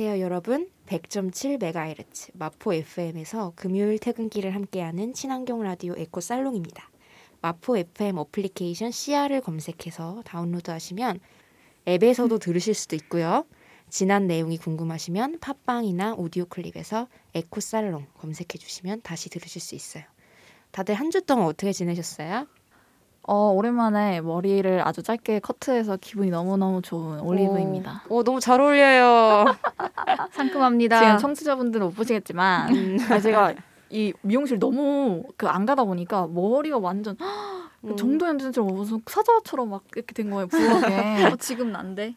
안녕하세요, 여러분. 100.7MHz 마포 FM에서 금요일 퇴근길을 함께하는 친환경 라디오 에코 살롱입니다. 마포 FM 어플리케이션 CR을 검색해서 다운로드하시면 앱에서도 들으실 수도 있고요. 지난 내용이 궁금하시면 팟빵이나 오디오 클립에서 에코 살롱 검색해 주시면 다시 들으실 수 있어요. 다들 한 주 동안 어떻게 지내셨어요? 어, 오랜만에 머리를 아주 짧게 커트해서 기분이 너무너무 좋은 올리브입니다. 오, 오 너무 잘 어울려요. 상큼합니다. 지금 청취자분들은 못 보시겠지만 음. 제가 이 미용실 너무 그 안 가다 보니까 머리가 완전 그 음. 정도현 선생처럼 무슨 사자처럼 막 이렇게 된 거예요 부하게 어, 지금 난데.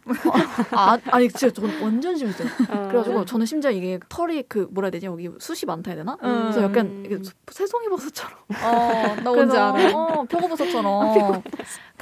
아 아니 진짜 전 완전 심했어요 어. 그래가지고 저는 심지어 이게 털이 그 뭐라 해야 되지 여기 숱이 많다 해야 되나 음. 그래서 약간 새송이 버섯처럼 어, 나 뭔지 알아. 어, 표고버섯처럼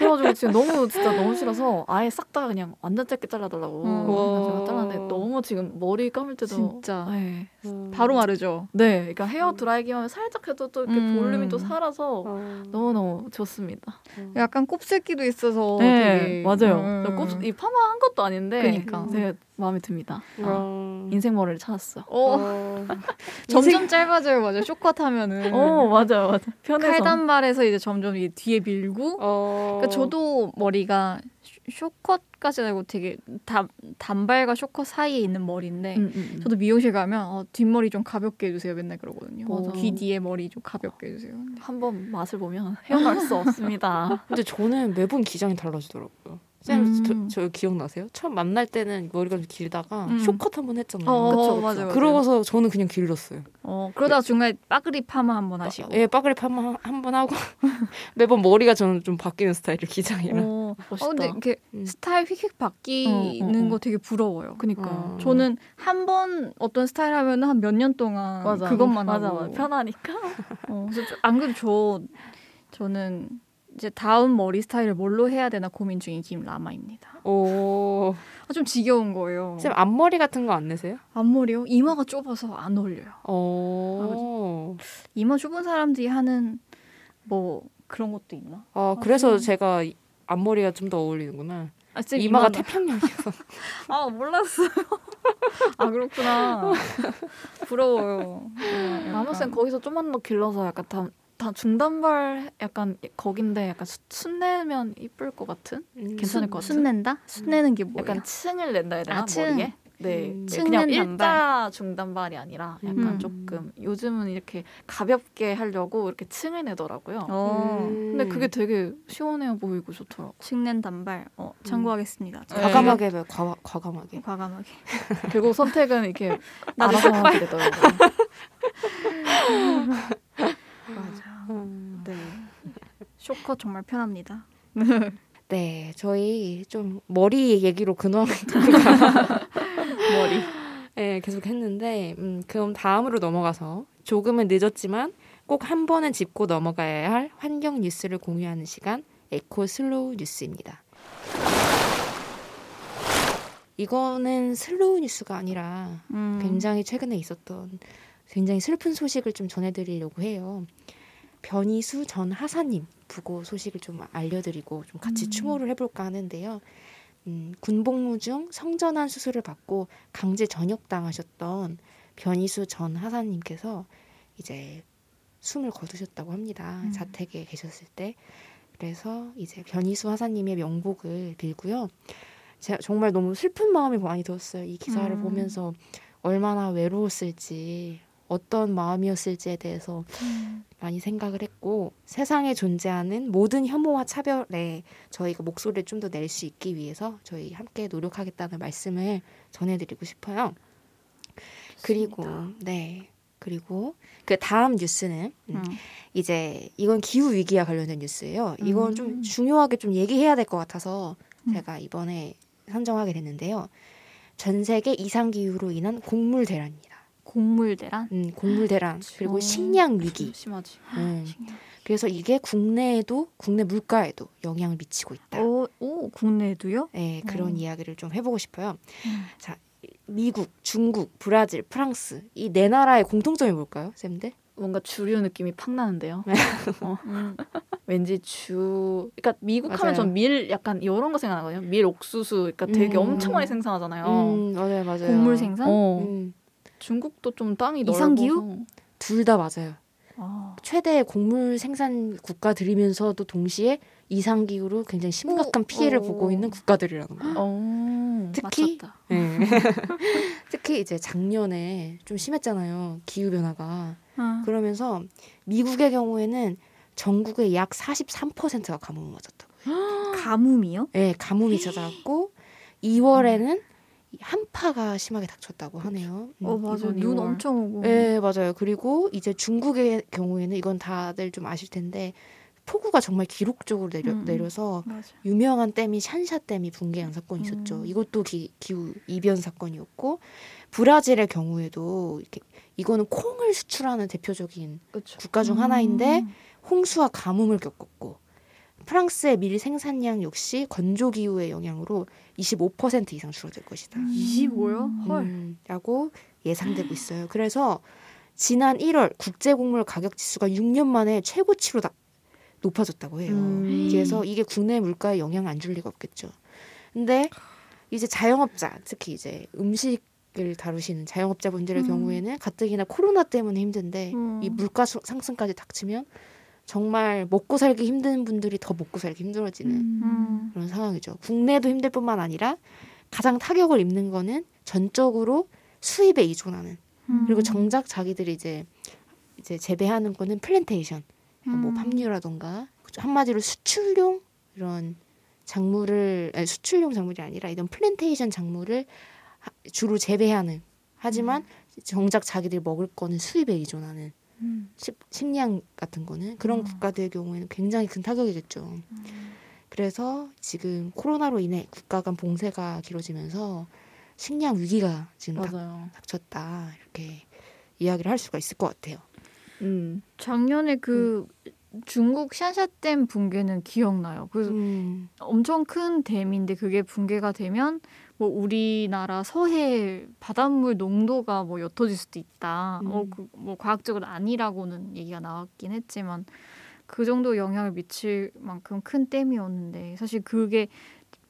그래가지고 지금 너무 진짜 너무 싫어서 아예 싹 다 그냥 완전 짧게 잘라달라고 음. 잘랐는데 너무 지금 머리 감을 때도 진짜. 네, 음. 바로 마르죠. 네 그러니까 헤어 드라이기만 하면 살짝 해도 또 이렇게 음. 볼륨이 또 살아서 어. 너무 너무 좋습니다. 약간 곱슬기도 있어서 네, 되게 맞아요. 음. 저 곱, 이 파마 한 것도 아닌데 그니까. 되게 마음에 듭니다. 아, 어. 인생 머리를 찾았어. 어, 어. 점점 짧아져요, 맞아. 쇼컷 하면은. 어 맞아요, 맞아요. 편해서. 칼단발에서 이제 점점 이게 뒤에 밀고. 어. 그러니까 저도 머리가 쇼- 쇼컷까지 아니고 되게 단, 단발과 쇼컷 사이에 있는 머리인데 음, 음, 음. 저도 미용실 가면 어, 뒷머리 좀 가볍게 해주세요 맨날 그러거든요. 맞아. 귀 뒤에 머리 좀 가볍게 해주세요. 한번 맛을 보면 헤어날 수 없습니다. 근데 저는 매번 기장이 달라지더라고요. 쌤, 음. 저, 저 기억나세요? 처음 만날 때는 머리가 좀 길다가 음. 쇼컷 한 번 했잖아요. 어, 그쵸, 그쵸. 맞아요. 맞아요. 그러고서 저는 그냥 길렀어요. 어, 그러다가 중간에 빠그리 파마 한 번 하시고. 예, 빠그리 파마 한 번 하고 매번 머리가 저는 좀 바뀌는 스타일을 기장이랑. 어, 멋있다. 어, 근데 이렇게 음. 스타일 휙휙 바뀌는 어, 어, 어. 거 되게 부러워요. 그니까. 어. 저는 한 번 어떤 스타일 하면 한 몇 년 동안 맞아. 그것만 맞아, 하고. 맞아. 편하니까. 어, 그래서 저- 안 그래도 저 저는 이제 다음 머리 스타일을 뭘로 해야 되나 고민 중인 김라마입니다. 오. 아, 좀 지겨운 거예요. 쌤 앞머리 같은 거 안 내세요? 앞머리요? 이마가 좁아서 안 어울려요. 오. 이마 좁은 사람들이 하는 뭐 그런 것도 있나? 아, 그래서 제가 이- 앞머리가 좀 더 어울리는구나. 아, 쌤 이마가 이마는- 태평양이어서. 아 몰랐어요. 아 그렇구나. 부러워요. 아무튼 거기서 좀만 더 길러서 약간 다, 다 중단발 약간 거긴데 약간 수- 순내면 이쁠 것 같은? 음. 괜찮을 것 같아. 순낸다? 순내는 게 뭐예요? 약간 층을 낸다 해야 되나 아, 층. 머리에? 네, 음. 네, 그냥 층낸 일자 단발. 중단발이 아니라 약간 음. 조금 요즘은 이렇게 가볍게 하려고 이렇게 층을 내더라고요. 어, 음. 근데 그게 되게 시원해 보이고 좋더라고. 측낸 단발. 어 참고하겠습니다. 네. 과감하게 해봐요. 과, 과감하게. 과감하게. 결국 선택은 이렇게 나도 하게 되더라고요. 쇼컷 정말 편합니다. 네, 저희 좀 머리 얘기로 근황 머리. 네, 계속 했는데 음, 그럼 다음으로 넘어가서 조금은 늦었지만 꼭 한 번은 짚고 넘어가야 할 환경 뉴스를 공유하는 시간 에코 슬로우 뉴스입니다. 이거는 슬로우 뉴스가 아니라 음. 굉장히 최근에 있었던 굉장히 슬픈 소식을 좀 전해드리려고 해요. 변희수 전 하사님 부고 소식을 좀 알려드리고 좀 같이 음. 추모를 해볼까 하는데요. 음, 군복무 중 성전환 수술을 받고 강제 전역당하셨던 변희수 전 하사님께서 이제 숨을 거두셨다고 합니다. 음. 자택에 계셨을 때. 그래서 이제 변희수 하사님의 명복을 빌고요. 제가 정말 너무 슬픈 마음이 많이 들었어요. 이 기사를 음. 보면서 얼마나 외로웠을지 어떤 마음이었을지에 대해서 음. 많이 생각을 했고 세상에 존재하는 모든 혐오와 차별에 저희가 목소리를 좀 더 낼 수 있기 위해서 저희 함께 노력하겠다는 말씀을 전해드리고 싶어요. 그리고 네 그리고 그 다음 뉴스는 음, 음. 이제 이건 기후 위기와 관련된 뉴스예요. 이건 좀 음. 중요하게 좀 얘기해야 될 것 같아서 음. 제가 이번에 선정하게 됐는데요. 전 세계 이상 기후로 인한 곡물 대란입니다. 곡물 대란. 음, 곡물 대란 그리고 어, 식량 위기. 심하지. 음, 그래서 이게 국내에도 국내 물가에도 영향을 미치고 있다. 오, 오 국내에도요? 네, 그런 어. 이야기를 좀 해보고 싶어요. 음. 자, 미국, 중국, 브라질, 프랑스 이 네 나라의 공통점이 뭘까요, 쌤들? 뭔가 주류 느낌이 팍 나는데요. 음. 왠지 주 그러니까 미국 맞아요. 하면 전 밀 약간 이런 거 생각나거든요. 밀 옥수수 그러니까 되게 음. 엄청 많이 생산하잖아요. 음, 맞아요, 맞아요. 곡물 생산? 어. 음, 중국도 좀 땅이 이상기후? 둘 다 맞아요. 아. 최대 곡물 생산 국가들이면서도 동시에 이상 기후로 굉장히 심각한 어, 피해를 어. 보고 있는 국가들이라는 거예요. 어. 특히. 네. 특히 이제 작년에 좀 심했잖아요. 기후 변화가. 아. 그러면서 미국의 경우에는 전국의 약 43%가 가뭄을 맞았다고. 가뭄이요? 네, 가뭄이 찾아왔고 2월에는 한파가 심하게 닥쳤다고 하네요. 음, 어 맞아 눈 2월. 엄청 오고. 네, 맞아요. 그리고 이제 중국의 경우에는 이건 다들 좀 아실 텐데 폭우가 정말 기록적으로 내려, 음, 음. 내려서 맞아. 유명한 댐이 샨샤 댐이 붕괴한 사건이 있었죠. 음. 이것도 기, 기후 이변 사건이었고 브라질의 경우에도 이렇게 이거는 콩을 수출하는 대표적인 그렇죠. 국가 중 하나인데 음. 홍수와 가뭄을 겪었고 프랑스의 밀 생산량 역시 건조 기후의 영향으로 25% 이상 줄어들 것이다. 25요? 헐. 음, 라고 예상되고 있어요. 그래서 지난 1월 국제 곡물 가격 지수가 6년 만에 최고치로 나- 높아졌다고 해요. 음. 그래서 이게 국내 물가에 영향 안 줄 리가 없겠죠. 근데 이제 자영업자, 특히 이제 음식 을 다루시는 자영업자분들의 음. 경우에는 가뜩이나 코로나 때문에 힘든데 음. 이 물가 수- 상승까지 닥치면 정말 먹고 살기 힘든 분들이 더 먹고 살기 힘들어지는 음. 그런 상황이죠. 국내도 힘들 뿐만 아니라 가장 타격을 입는 거는 전적으로 수입에 의존하는 음. 그리고 정작 자기들이 이제 이제 재배하는 거는 플랜테이션 뭐 음. 팜유라던가 한마디로 수출용 이런 작물을 아니, 수출용 작물이 아니라 이런 플랜테이션 작물을 하- 주로 재배하는 하지만 정작 자기들이 먹을 거는 수입에 의존하는 음. 식, 식량 같은 거는 그런 음. 국가들 의 경우에는 굉장히 큰 타격이겠죠. 그래서 지금 코로나로 인해 국가 간 봉쇄가 길어지면서 식량 위기가 지금 닥, 맞아요. 닥쳤다 이렇게 이야기를 할 수가 있을 것 같아요. 음. 작년에 그 중국 샨샤댐 붕괴는 기억나요. 그 음, 엄청 큰 댐인데 그게 붕괴가 되면 뭐 우리나라 서해 바닷물 농도가 뭐 옅어질 수도 있다. 음. 뭐, 그, 뭐 과학적으로 아니라고는 얘기가 나왔긴 했지만 그 정도 영향을 미칠 만큼 큰 댐이었는데 사실 그게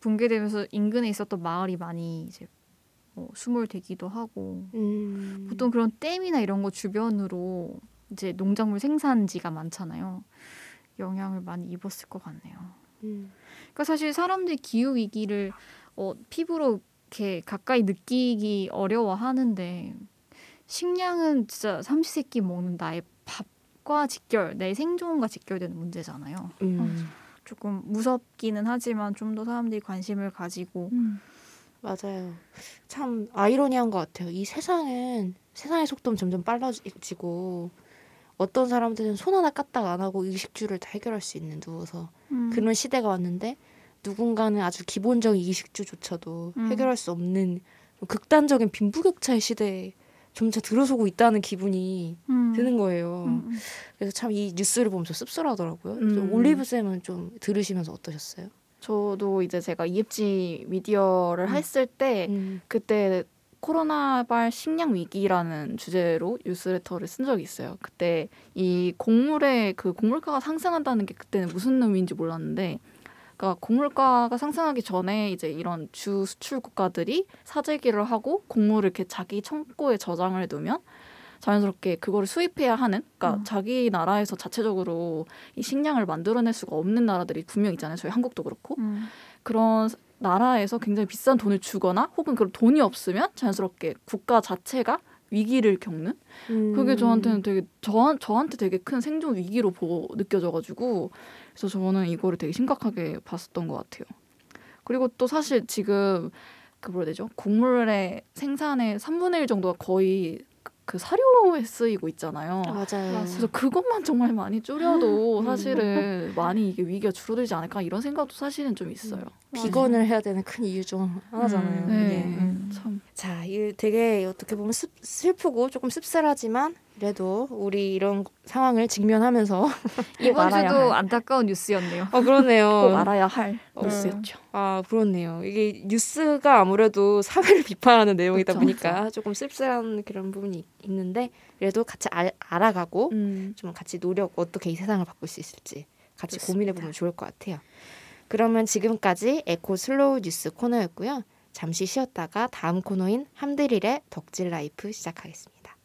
붕괴되면서 인근에 있었던 마을이 많이 이제 뭐 수몰 되기도 하고 음, 보통 그런 댐이나 이런 거 주변으로 이제 농작물 생산지가 많잖아요. 영향을 많이 입었을 것 같네요. 음, 그러니까 사실 사람들이 기후 위기를 어, 피부로 이렇게 가까이 느끼기 어려워하는데 식량은 진짜 삼시세끼 먹는 나의 밥과 직결, 내 생존과 직결되는 문제잖아요. 음, 조금 무섭기는 하지만 좀 더 사람들이 관심을 가지고 맞아요. 참 아이러니한 것 같아요. 이 세상은 세상의 속도는 점점 빨라지고 어떤 사람들은 손 하나 까딱 안 하고 의식주를 다 해결할 수 있는 누워서 음. 그런 시대가 왔는데 누군가는 아주 기본적인 이식주조차도 음. 해결할 수 없는 극단적인 빈부격차의 시대에 점차 들어서고 있다는 기분이 음. 드는 거예요. 음. 그래서 참 이 뉴스를 보면서 씁쓸하더라고요. 음. 좀 올리브 쌤은 좀 들으시면서 어떠셨어요? 저도 이제 제가 EFG 미디어를 음. 했을 때 음. 그때 코로나발 식량 위기라는 주제로 뉴스레터를 쓴 적이 있어요. 그때 이 곡물의 그 곡물가가 상승한다는 게 그때는 무슨 의미인지 몰랐는데, 그러니까 곡물가가 상승하기 전에 이제 이런 주 수출 국가들이 사재기를 하고 곡물을 이렇게 자기 창고에 저장을 두면 자연스럽게 그거를 수입해야 하는, 그러니까 음. 자기 나라에서 자체적으로 이 식량을 만들어낼 수가 없는 나라들이 분명 있잖아요. 저희 한국도 그렇고. 음. 그런 나라에서 굉장히 비싼 돈을 주거나 혹은 그런 돈이 없으면 자연스럽게 국가 자체가 위기를 겪는 그게 저한테는 되게 저, 저한테 되게 큰 생존 위기로 보고 느껴져가지고 그래서 저는 이거를 되게 심각하게 봤었던 것 같아요. 그리고 또 사실 지금 그 뭐라 되죠? 곡물의 생산의 3분의 1 정도가 거의 그- 그 사료에 쓰이고 있잖아요. 맞아요. 그래서 그것만 정말 많이 줄여도 음. 사실은 많이 이게 위기가 줄어들지 않을까 이런 생각도 사실은 좀 있어요. 비건을 해야 되는 큰 이유 중 하나잖아요. 음. 네, 음. 참. 자, 이 되게 어떻게 보면 습, 슬프고 조금 씁쓸하지만 그래도 우리 이런 상황을 직면하면서 이번 주도 할. 안타까운 뉴스였네요. 어 그러네요. 꼭 알아야 할 어. 뉴스였죠. 아 그렇네요. 이게 뉴스가 아무래도 사회를 비판하는 내용이다 그쵸, 보니까 조금 씁쓸한 그런 부분이 있- 있는데 그래도 같이 알, 알아가고 음. 좀 같이 노력 어떻게 이 세상을 바꿀 수 있을지 같이. 고민해 보면 좋을 것 같아요. 그러면 지금까지 에코 슬로우 뉴스 코너였고요. 잠시 쉬었다가 다음 코너인 함드릴의 덕질 라이프 시작하겠습니다.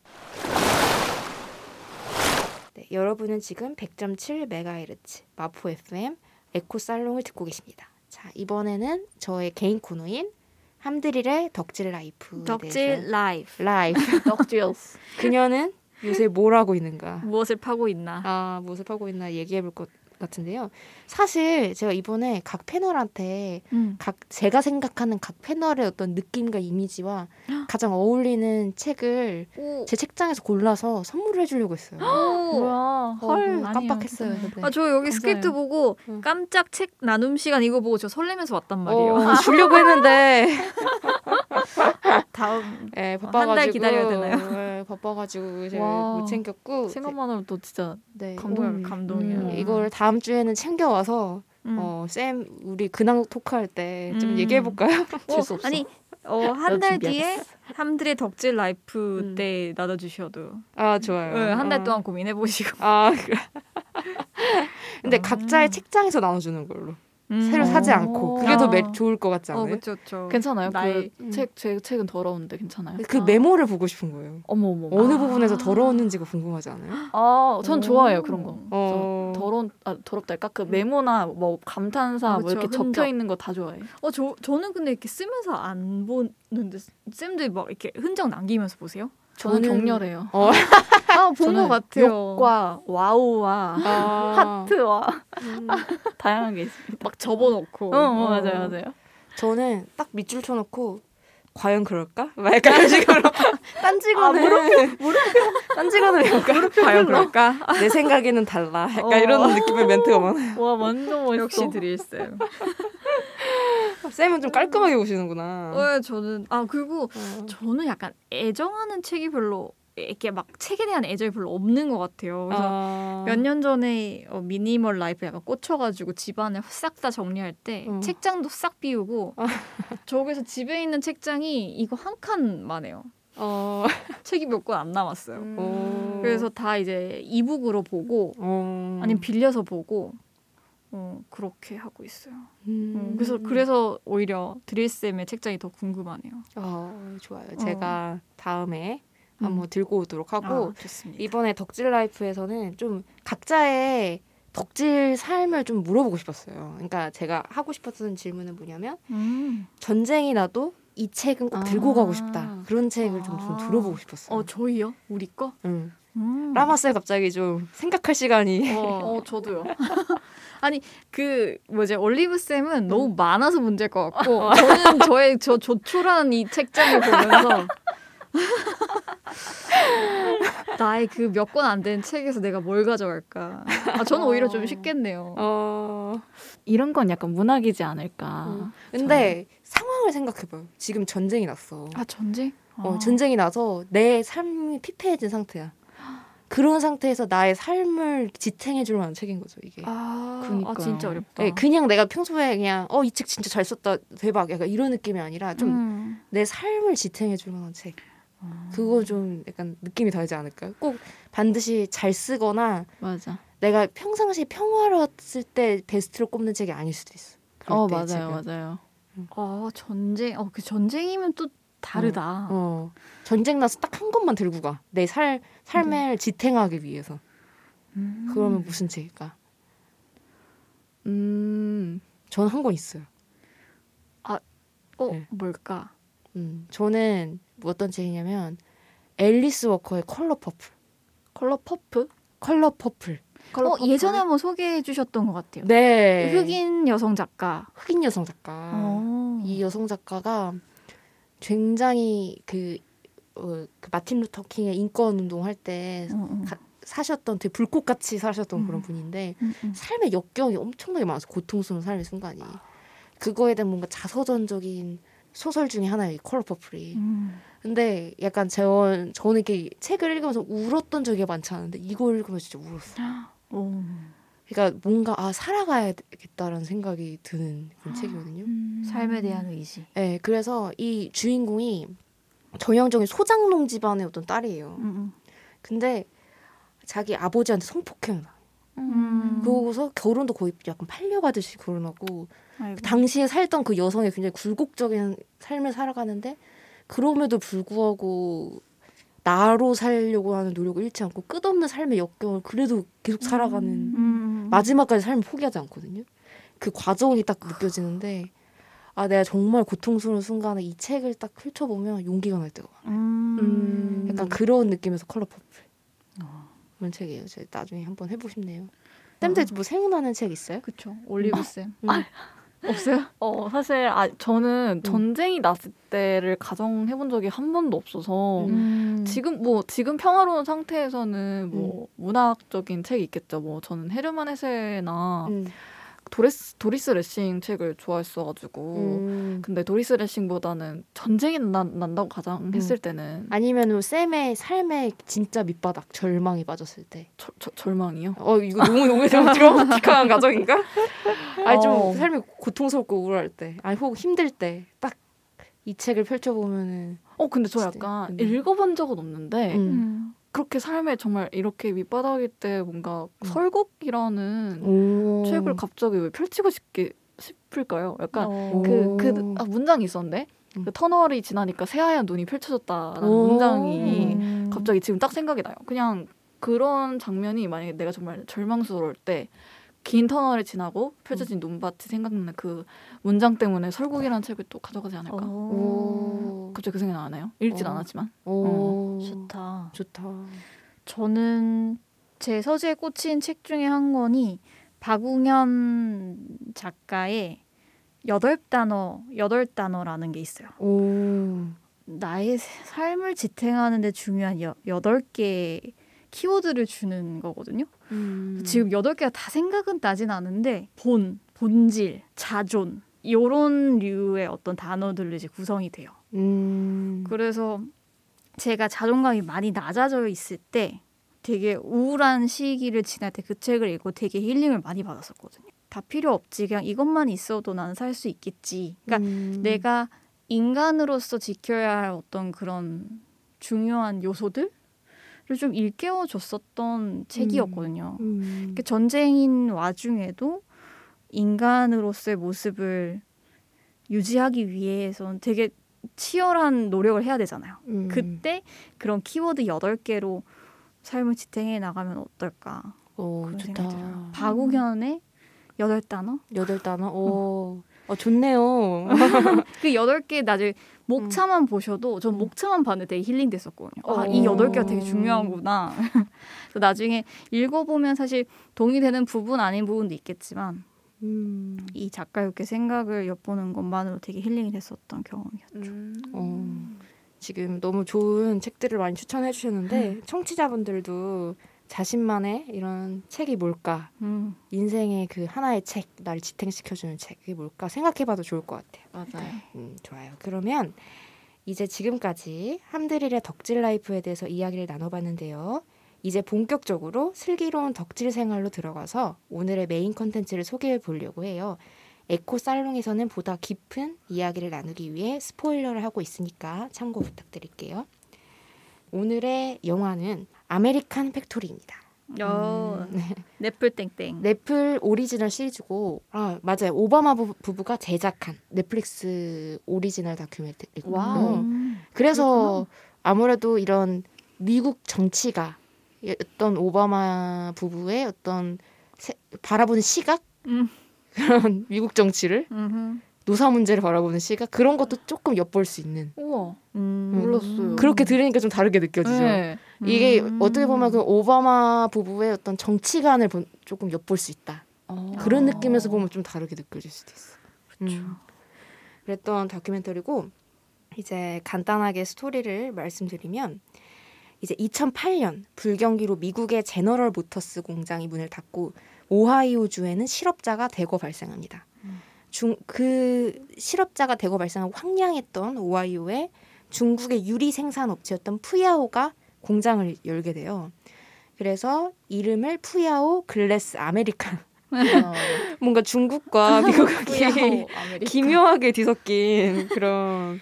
네, 여러분은 지금 100.7MHz 마포 FM 에코 살롱을 듣고 계십니다. 자, 이번에는 저의 개인 코너인 함드릴의 덕질 라이프 덕질 라이프 라이프 덕질스. 그녀는 요새 뭘 하고 있는가? 무엇을 파고 있나? 아, 무엇을 하고 있나 얘기해 볼 것 같은데요. 사실 제가 이번에 각 패널한테 음. 각 제가 생각하는 각 패널의 어떤 느낌과 이미지와 가장 어울리는 책을 오, 제 책장에서 골라서 선물을 해주려고 했어요. 오. 뭐야? 어, 헐. 깜빡했어요. 아니에요. 근데. 아, 저 여기 스크립트 감사해요. 보고 응. 깜짝 책 나눔 시간 이거 보고 저 설레면서 왔단 말이에요. 어, 주려고 했는데 다음 예, 한달 바빠가지고 기다려야 되나요? 예, 바빠가지고 제가 와. 못 챙겼고 생각만으로도 진짜 네, 감동. 음, 감동이야. 음, 이걸 다음 주에는 챙겨 와서 음. 어, 쌤 우리 근황 토크할 때좀 음. 얘기해 볼까요? 어, 없어. 아니 어, 한 달 뒤에. 함들의 덕질 life 음. 때 나눠주셔도 아 좋아요. 네, 한달 어. 동안 고민해 보시고 아 그래. 근데 아. 각자의 책장에서 나눠주는 걸로 음. 새로 사지 오. 않고 그게 더 아. 매, 좋을 것 같지 어 않아요? 그쵸 그쵸 괜찮아요? 나의- 음. 그책 제 책은 더러운데 괜찮아요? 그 아. 메모를 보고 싶은 거예요. 어머 어머. 어느 아. 부분에서 더러웠는지가 궁금하지 않아요? 아, 전 오. 좋아해요 그런 거. 어. 저 더러운 아 더럽달까 그 메모나 뭐 감탄사 아, 뭐 이렇게 흔적. 적혀 있는 거 다 좋아해. 어, 저 저는 근데 이렇게 쓰면서 안 보는데 쌤들 막 이렇게 흔적 남기면서 보세요? 저는, 격렬해요. 어. 아, 본 저는 것 같아요. 욕과 와우와 아. 하트와 음. 다양한 게 있습니다. 막 접어놓고. 어, 어, 맞아요, 맞아요. 저는 딱 밑줄 쳐놓고 과연 그럴까? 막 약간 이런 식으로 딴지거는 딴지거는 약간 과연 그럴까? 내 생각에는 달라. 약간 어. 이런 느낌의 멘트가 많아요. 와 완전 멋있어. 역시 드릴 쌤. 쌤은 좀 깔끔하게 보시는구나. 어, 저는 아 그리고 어. 저는 약간 애정하는 책이 별로 이렇게 막 책에 대한 애정이 별로 없는 것 같아요. 그래서 아. 몇년 전에 어, minimal life 약간 꽂혀가지고 집안을 싹 다 정리할 때 어. 책장도 싹 비우고 아. 저기서 집에 있는 책장이 이거 한 칸만 해요. 어. 책이 몇 권 안 남았어요. 음. 어. 그래서 다 이제 e-book으로 보고 어. 아니면 빌려서 보고 어, 그렇게 하고 있어요. 음. 음, 그래서 그래서 오히려 드릴 쌤의 책장이 더 궁금하네요. 어, 좋아요. 어. 제가 다음에 음. 한번 들고 오도록 하고 아. 이번에 덕질 라이프에서는 좀 각자의 덕질 삶을 좀 물어보고 싶었어요. 그러니까 제가 하고 싶었던 질문은 뭐냐면 음. 전쟁이 나도 이 책은 꼭 아. 들고 가고 싶다. 그런 책을 좀, 좀 아. 들어보고 싶었어요. 어 저희요? 우리 거? 응. 음. 라마스 갑자기 좀 생각할 시간이. 어, 어 저도요. 그 뭐지 올리브 쌤은 너무 많아서 문제일 것 같고 저는 저의 저 조촐한 이 책장을 보면서 나의 그 몇 권안된 책에서 내가 뭘 가져갈까? 아 저는 오히려 좀 쉽겠네요. 어. 이런 건 약간 문학이지 않을까. 음. 근데 상황을 생각해봐요. 지금 전쟁이 났어. 아 전쟁? 어, 아. 전쟁이 나서 내 삶이 피폐해진 상태야. 그런 상태에서 나의 삶을 지탱해줄 만한 책인 거죠 이게. 아, 그러니까요. 아 진짜 어렵다. 예, 그냥 내가 평소에 그냥 어 이 책 진짜 잘 썼다 대박 약간 이런 느낌이 아니라 좀내 음. 삶을 지탱해줄 만한 책. 아. 그거 좀 약간 느낌이 다르지 않을까요? 꼭 반드시 잘 쓰거나 맞아. 내가 평상시 평화로웠을 때 베스트로 꼽는 책이 아닐 수도 있어. 어때 맞아요, 책은. 맞아요. 아 전쟁. 어그 전쟁이면 또 다르다. 어 전쟁 나서 딱 한 것만 들고 가. 내 살 삶을 지탱하기 위해서. 음. 그러면 무슨 책일까? 음, 저는 한 권 있어요. 어 네. 뭘까? 음, 저는 뭐 어떤 책이냐면 앨리스 워커의 Color Purple. Color Purp? Color Purple. Color 어 Purple? 예전에 한번 소개해 주셨던 것 같아요. 네. 흑인 여성 작가. 흑인 여성 작가. 어. 이 여성 작가가 굉장히 그, 어, 그 마틴 루터 킹의 인권 운동할 때 어, 어. 가- 사셨던 되게 불꽃같이 사셨던 음. 그런 분인데 음, 음. 삶의 역경이 엄청나게 많아서 고통스러운 삶의 순간이 그거에 대한 뭔가 자서전적인 소설 중에 하나예요 이 Color Purple이 음. 근데 약간 저, 저는 이렇게 책을 읽으면서 울었던 적이 많지 않은데 이거 읽으면서 진짜 울었어요 오. 그러니까 뭔가 아 살아가야겠다라는 생각이 드는 그런 책이거든요 삶에 대한 의지. 네, 그래서 이 주인공이 전형적인 소장농 집안의 어떤 딸이에요 음, 근데 자기 아버지한테 성폭행을 당해요 음. 그러고서 결혼도 거의 약간 팔려가듯이 결혼하고 아이고. 당시에 살던 그 여성이 굉장히 굴곡적인 삶을 살아가는데 그럼에도 불구하고 나로 살려고 하는 노력을 잃지 않고 끝없는 삶의 역경을 그래도 계속 살아가는 음. 마지막까지 삶을 포기하지 않거든요. 그 과정이 딱 느껴지는데 아 내가 정말 고통스러운 순간에 이 책을 딱 펼쳐보면 용기가 날 때가 많아요. 음. 약간 그런 느낌에서 Color Purple 어. 그런 책이에요. 제가 나중에 한번 해보고 싶네요. 쌤들 뭐 생각나는 책 있어요? 그쵸. 올리브 쌤. 음. 없어요? 어 사실 아 저는 음. 전쟁이 났을 때를 가정해 본 적이 한 번도 없어서 음. 지금 뭐 지금 평화로운 상태에서는 뭐 문학적인 책이 있겠죠. 뭐 저는 헤르만 헤세나 음. 도리스 도리스 레싱 책을 좋아했어가지고 음. 근데 도리스 레싱보다는 전쟁이 난, 난다고 가정했을 때는 아니면 뭐 쌤의 삶의 진짜 밑바닥 절망이 빠졌을 때. 저, 저, 절망이요. 어 이거 너무 너무 드라마틱한 가정인가? 아니 좀 어. 삶이 고통스럽고 우울할 때, 아니 혹 힘들 때 딱 이 책을 펼쳐보면은 어 근데 저. 약간 음. 읽어본 적은 없는데 음. 음. 그렇게 삶에 정말 이렇게 밑바닥일 때 뭔가 음. 설국이라는 오. 책을 갑자기 왜 펼치고 싶게 싶을까요? 약간 어. 그, 그 오. 아, 문장이 있었는데 음. 그 터널이 지나니까 새하얀 눈이 펼쳐졌다라는 오. 문장이 음. 갑자기 지금 딱 생각이 나요. 그냥 그런 장면이 만약에 내가 정말 절망스러울 때 긴 터널을 지나고 펼쳐진 눈밭이 생각나는 그 문장 때문에 설국이라는 책을 또 가져가지 않을까? 어. 오. 갑자기 그 생각이 나네요. 읽진 어. 않았지만. 오. 좋다. 좋다. 저는 제 서재에 꽂힌 책 중에 한 권이 박웅현 작가의 여덟 단어 여덟 단어라는 게 있어요. 오. 나의 삶을 지탱하는데 중요한 여, 여덟 개 키워드를 주는 거거든요. 음. 지금 여덟 개가 다 생각은 나진 않은데 본, 본질, 자존 이런 류의 어떤 단어들로 이제 구성이 돼요. 음. 그래서 제가 자존감이 많이 낮아져 있을 때 되게 우울한 시기를 지날 때 그 책을 읽고 되게 힐링을 많이 받았었거든요. 다 필요 없지. 그냥 이것만 있어도 나는 살 수 있겠지. 그러니까 음. 내가 인간으로서 지켜야 할 어떤 그런 중요한 요소들을 좀 일깨워 줬었던 책이었거든요. 음. 그 전쟁인 와중에도 인간으로서의 모습을 유지하기 위해서는 되게 치열한 노력을 해야 되잖아요. 음. 그때 그런 키워드 여덟 개로 삶을 지탱해 나가면 어떨까? 오, 그런 좋다. 생각이 들어요. 박우현의 여덟 단어? 여덟 단어. 오. 어, 좋네요. 그 여덟 개 나중에 목차만 보셔도 전 목차만 봤는데 되게 힐링됐었거든요. 아, 이 어. 여덟 개가 되게 중요한구나. 그래서 나중에 읽어보면 사실 동의되는 부분 아닌 부분도 있겠지만 음. 이 작가의 그 생각을 엿보는 것만으로 되게 힐링이 됐었던 경험이었죠. 어. 지금 너무 좋은 책들을 많이 추천해 주셨는데 청취자분들도 자신만의 이런 책이 뭘까 음. 인생의 그 하나의 책 나를 지탱시켜주는 책이 뭘까 생각해봐도 좋을 것 같아요. 맞아요. 음, 좋아요. 그러면 이제 지금까지 함들의 덕질 life에 대해서 이야기를 나눠봤는데요. 이제 본격적으로 슬기로운 덕질 생활로 들어가서 오늘의 메인 컨텐츠를 소개해 보려고 해요. 에코 살롱에서는 보다 깊은 이야기를 나누기 위해 스포일러를 하고 있으니까 참고 부탁드릴게요. 오늘의 영화는 American Factory입니다. 어, 음, 넷플 땡땡. 넷플 오리지널 시리즈고 아 맞아요 오바마 부, 부부가 제작한 넷플릭스 오리지널 다큐멘터리고요. Wow. 음. 그래서 아무래도 이런 미국 정치가 어떤 오바마 부부의 어떤 세- 바라보는 시각 음. 그런 미국 정치를 음흠. 노사 문제를 바라보는 시각 그런 것도 조금 엿볼 수 있는 우와. 음. 몰랐어요. 그렇게 들으니까 좀 다르게 느껴지죠. 네. 이게 음. 어떻게 보면 그 오바마 부부의 어떤 정치관을 본- 조금 엿볼 수 있다. 어. 그런 아. 느낌에서 보면 좀 다르게 느껴질 수도 있어. 음. 그랬던 다큐멘터리고 이제 간단하게 스토리를 말씀드리면 이제 2008년 불경기로 미국의 제너럴 모터스 공장이 문을 닫고 오하이오 주에는 실업자가 대거 발생합니다. 음. 중 그 실업자가 대거 발생하고 황량했던 오하이오에 중국의 유리 생산 업체였던 푸야오가 공장을 열게 돼요. 그래서 이름을 푸야오 Glass American 뭔가 중국과 미국이 기묘하게 뒤섞인 그런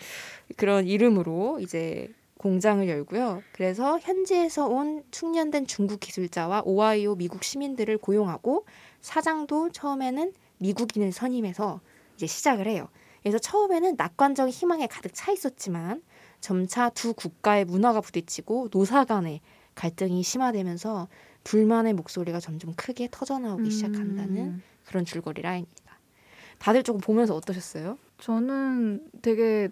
그런 이름으로 이제 공장을 열고요. 그래서 현지에서 온 숙련된 중국 기술자와 오하이오 미국 시민들을 고용하고 사장도 처음에는 미국인을 선임해서 이제 시작을 해요. 그래서 처음에는 낙관적 희망에 가득 차 있었지만 점차 두 국가의 문화가 부딪히고 노사 간의 갈등이 심화되면서 불만의 목소리가 점점 크게 터져나오기 시작한다는 음. 그런 줄거리 라인입니다. 다들 조금 보면서 어떠셨어요? 저는 되게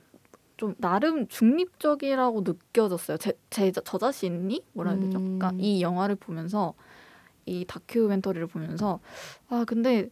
좀 나름 중립적이라고 느껴졌어요. 제, 제 저 자신이 뭐라 해야 되죠? 음. 그러니까 이 영화를 보면서 이 다큐멘터리를 보면서 아 근데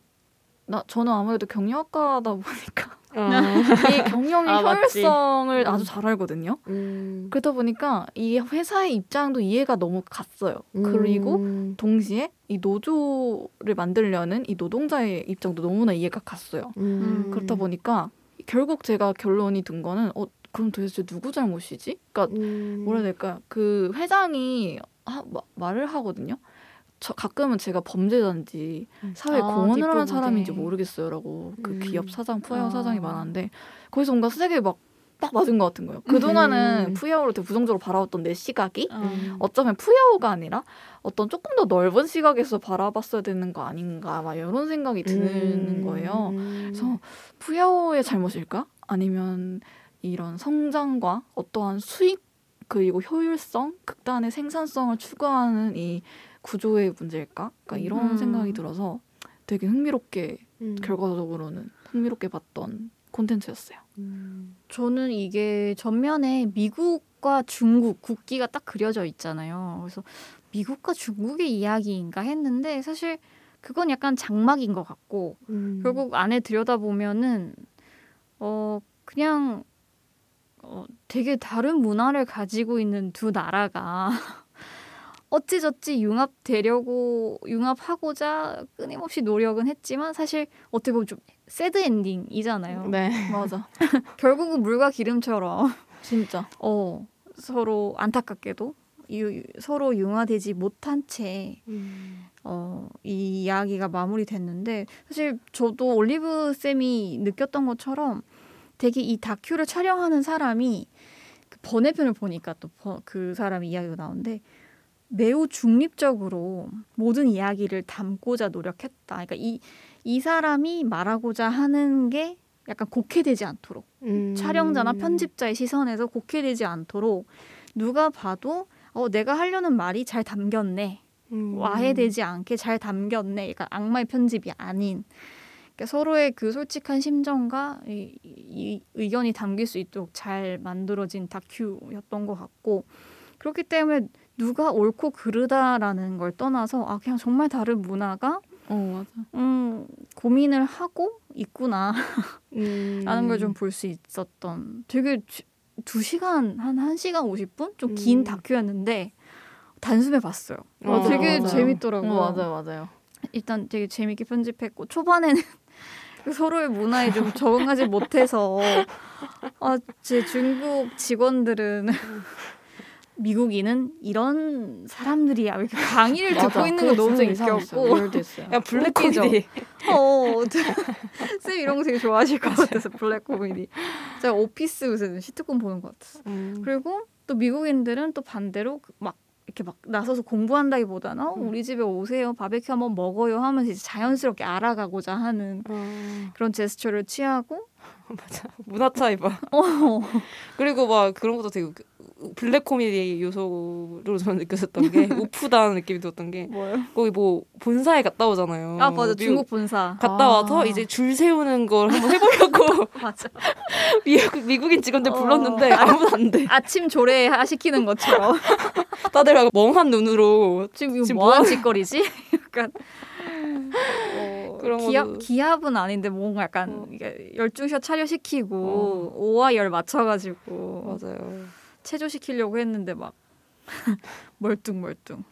나 저는 아무래도 경영학과다 보니까 이 경영의 아, 맞지. 효율성을 음. 아주 잘 알거든요. 음. 그러다 보니까 이 회사의 입장도 이해가 너무 갔어요. 그리고 음. 동시에 이 노조를 만들려는 이 노동자의 입장도 너무나 이해가 갔어요. 음. 그렇다 보니까 결국 제가 결론이 든 거는 어 그럼 도대체 누구 잘못이지? 그러니까 음. 뭐라 해야 될까? 그 회장이 하, 마- 말을 하거든요. 저 가끔은 제가 범죄자인지 사회 아, 공헌을 하는 뒷부분에. 사람인지 모르겠어요라고 그 음. 기업 사장 푸아오 아. 사장이 말하는데 거기서 뭔가 세게 막 딱 맞은 것 같은 거예요. 그 동안은 음. 푸야오를 되게 부정적으로 바라봤던 내 시각이 음. 어쩌면 푸야오가 아니라 어떤 조금 더 넓은 시각에서 바라봤어야 되는 거 아닌가 막 이런 생각이 드는 음. 거예요. 음. 그래서 푸야오의 잘못일까? 아니면 이런 성장과 어떠한 수익 그리고 효율성, 극단의 생산성을 추구하는 이 구조의 문제일까? 그러니까 이런 음. 생각이 들어서 되게 흥미롭게 음. 결과적으로는 흥미롭게 봤던 콘텐츠였어요. 음. 저는 이게 전면에 미국과 중국 국기가 딱 그려져 있잖아요. 그래서 미국과 중국의 이야기인가 했는데 사실 그건 약간 장막인 것 같고 음. 결국 안에 들여다 보면은 어 그냥 어 되게 다른 문화를 가지고 있는 두 나라가 어찌저찌 융합되려고 융합하고자 끊임없이 노력은 했지만 사실 어떻게 보면 좀 새드 엔딩이잖아요. 네. 맞아. 결국은 물과 기름처럼 진짜. 어 서로 안타깝게도 유, 서로 융화되지 못한 채 음. 어, 이 이야기가 마무리됐는데 사실 저도 올리브 쌤이 느꼈던 것처럼 되게 이 다큐를 촬영하는 사람이 그 번외편을 보니까 또 그 사람의 이야기가 나오는데 매우 중립적으로 모든 이야기를 담고자 노력했다. 그러니까 이, 이 사람이 말하고자 하는 게 약간 곡해되지 않도록 음. 촬영자나 편집자의 시선에서 곡해되지 않도록 누가 봐도 어, 내가 하려는 말이 잘 담겼네. 음. 와해되지 않게 잘 담겼네. 그러니까 악마의 편집이 아닌 그러니까 서로의 그 솔직한 심정과 이, 이 의견이 담길 수 있도록 잘 만들어진 다큐였던 것 같고 그렇기 때문에 누가 옳고 그르다라는 걸 떠나서 아 그냥 정말 다른 문화가 어 맞아. 음, 고민을 하고 있구나 음. 라는 걸 좀 볼 수 있었던 되게 주- 두 시간 한한 시간 50분 좀긴 음. 다큐였는데 단숨에 봤어요. 어, 어, 되게 맞아요. 재밌더라고요. 어, 맞아요, 맞아요. 일단 되게 재밌게 편집했고 초반에는 서로의 문화에 좀 적응하지 못해서 아, 제 중국 직원들은 미국인은 이런 사람들이야 이렇게 강의를 듣고. 있는 거 너무 리얼됐어요. 야 블랙? 코미디. 어, 쌤 이런 거 되게 좋아하실 것 같아서 블랙 코미디. 제가 Office 요새 시트콤 보는 것 같았어. 음. 그리고 또 미국인들은 또 반대로 그막 이렇게 막 나서서 공부한다기보다는 어, 우리 집에 오세요 바베큐 한번 먹어요 하면서 이제 자연스럽게 알아가고자 하는 어, 그런 제스처를 취하고 맞아. 문화 차이 봐. 어, 그리고 막 그런 것도 되게. 블랙 코미디 요소로 저는 느껴졌던 게 웃프다는 느낌이 들었던 게 뭐요? 거기 뭐 본사에 갔다 오잖아요. 아 맞아 중국 본사 갔다 아. 와서 이제 줄 세우는 걸 한번 해보려고 맞아 미국, 미국인 직원들 어. 불렀는데 아무도 안 돼. 아침 조례 시키는 것처럼 다들 막 멍한 눈으로 지금 지금 뭐하는 뭐 짓거리지? 약간 어, 기합 것도- 기합은 아닌데 뭔가 약간 어. 열중샷 차려 시키고 어. 오와 열 맞춰가지고 맞아요. 체조시키려고 했는데 막 멀뚱멀뚱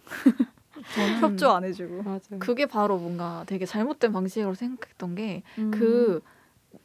저는 협조 안 해주고 맞아요. 그게 바로 뭔가 되게 잘못된 방식으로 생각했던 게 음. 그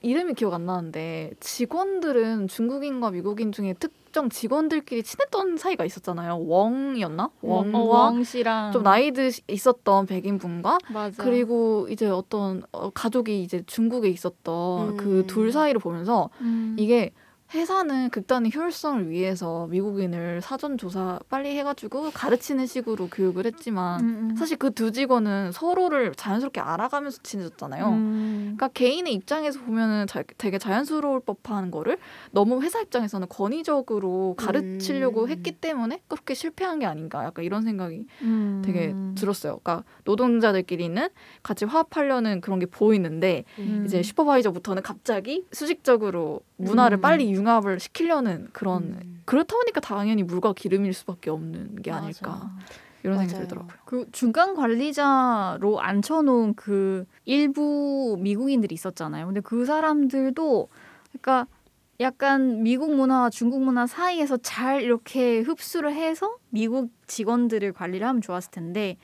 이름이 기억 안 나는데 직원들은 중국인과 미국인 중에 특정 직원들끼리 친했던 사이가 있었잖아요. 웡이었나? 웡과 어, 왕 씨랑 좀 나이 드 있었던 백인 분과 맞아 그리고 이제 어떤 어, 가족이 이제 중국에 있었던 음. 그둘 사이를 보면서 음. 이게 회사는 극단의 효율성을 위해서 미국인을 사전 조사 빨리 해가지고 가르치는 식으로 교육을 했지만 음, 사실 그 두 직원은 서로를 자연스럽게 알아가면서 친해졌잖아요. 음. 그러니까 개인의 입장에서 보면은 자, 되게 자연스러울 법한 거를 너무 회사 입장에서는 권위적으로 가르치려고 음. 했기 때문에 그렇게 실패한 게 아닌가 약간 이런 생각이 음. 되게 들었어요. 그러니까 노동자들끼리는 같이 화합하려는 그런 게 보이는데 음. 이제 슈퍼바이저부터는 갑자기 수직적으로 문화를 음. 빨리 융합을 시키려는 그런 음. 그렇다 보니까 당연히 물과 기름일 수밖에 없는 게. 아닐까 이런 생각이. 들더라고요. 그 중간 관리자로 앉혀놓은 그 일부 미국인들이 있었잖아요. 근데 그 사람들도 그러니까 약간 미국 문화와 중국 문화 사이에서 잘 이렇게 흡수를 해서 미국 직원들을 관리를 하면 좋았을 텐데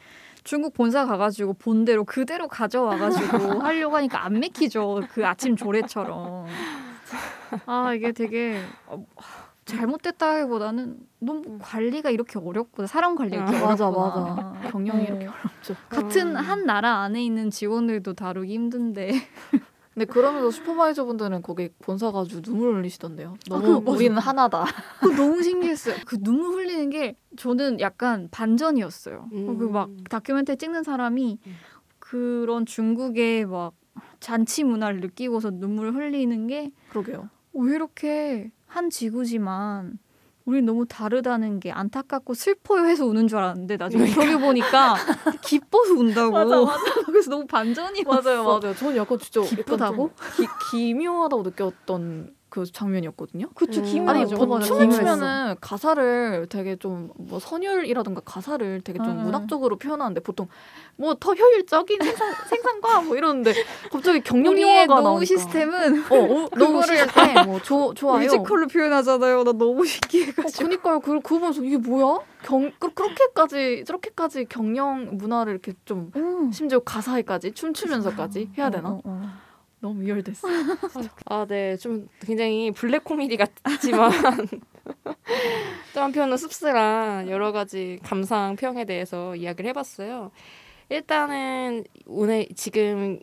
중국 본사 가가지고 본대로 그대로 가져와가지고 하려고 하니까 안 맥히죠. 그 아침 조례처럼. 아 이게 되게 어, 잘못됐다기보다는 너무 관리가 이렇게 어렵구나. 사람 관리가 이렇게 아, 맞아. 맞아. 경영이 어. 이렇게 어렵죠. 같은 음. 한 나라 안에 있는 직원들도 다루기 힘든데 근데 그러면서 슈퍼바이저 분들은 거기 본사 가지고 눈물 흘리시던데요. 너무 그거 맞아. 우리는 하나다. 너무 신기했어요. 그 눈물 흘리는 게 저는 약간 반전이었어요. 음. 그막 다큐멘터리 찍는 사람이 음. 그런 중국의 막 잔치 문화를 느끼고서 눈물을 흘리는 게 그러게요. 왜 이렇게 한 지구지만 우리 너무 다르다는 게 안타깝고 슬퍼요 해서 우는 줄 알았는데 나중에 인터뷰 보니까 기뻐서 운다고. 맞아, 맞아. 그래서 너무 반전이었어. 맞아요, 맞아요. 저는 약간 진짜 기쁘다고? 약간 좀 기, 기묘하다고 느꼈던 그 장면이었거든요. 그쵸 음. 아니 보통. 춤을. 추면은 가사를 되게 좀 뭐 선율이라든가 가사를 되게 좀 음. 문학적으로 표현하는데 보통 뭐 더 효율적인 생산 생산과 뭐 이러는데 갑자기 경영 우리의 용어가 노후 나오니까 시스템은 어, 어 그거를 시스템 뭐 조, 좋아요. 뮤지컬로 표현하잖아요. 나 너무 어, 신기해가지고. 그니까요. 그, 그거 보면서 이게 뭐야? 경, 그, 그렇게까지, 저렇게까지 경영 문화를 이렇게 좀, 음. 심지어 가사에까지, 춤추면서까지 해야 되나? 어, 어, 어. 너무 이열됐어. 아, 네. 좀 굉장히 블랙 코미디 같지만 또 한편은 씁쓸한 여러 가지 감상 평에 대해서 이야기를 해봤어요. 일단은 오늘 지금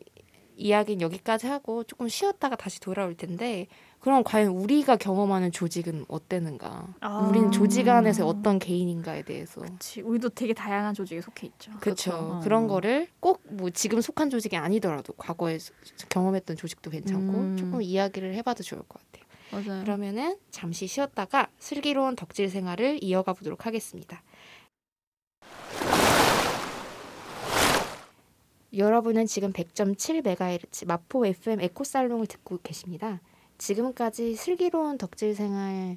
이야기는 여기까지 하고 조금 쉬었다가 다시 돌아올 텐데 그럼 과연 우리가 경험하는 조직은 어땠는가? 아. 우리는 조직 안에서 어떤 개인인가에 대해서 그치. 우리도 되게 다양한 조직에 속해 있죠. 그렇죠. 어. 그런 거를 꼭 뭐 지금 속한 조직이 아니더라도 과거에 서- 경험했던 조직도 괜찮고 음. 조금 이야기를 해봐도 좋을 것 같아요. 맞아요. 그러면은 잠시 쉬었다가 슬기로운 덕질 생활을 이어가 보도록 하겠습니다. 여러분은 지금 100.7MHz 마포 FM 에코살롱을 듣고 계십니다. 지금까지 슬기로운 덕질 생활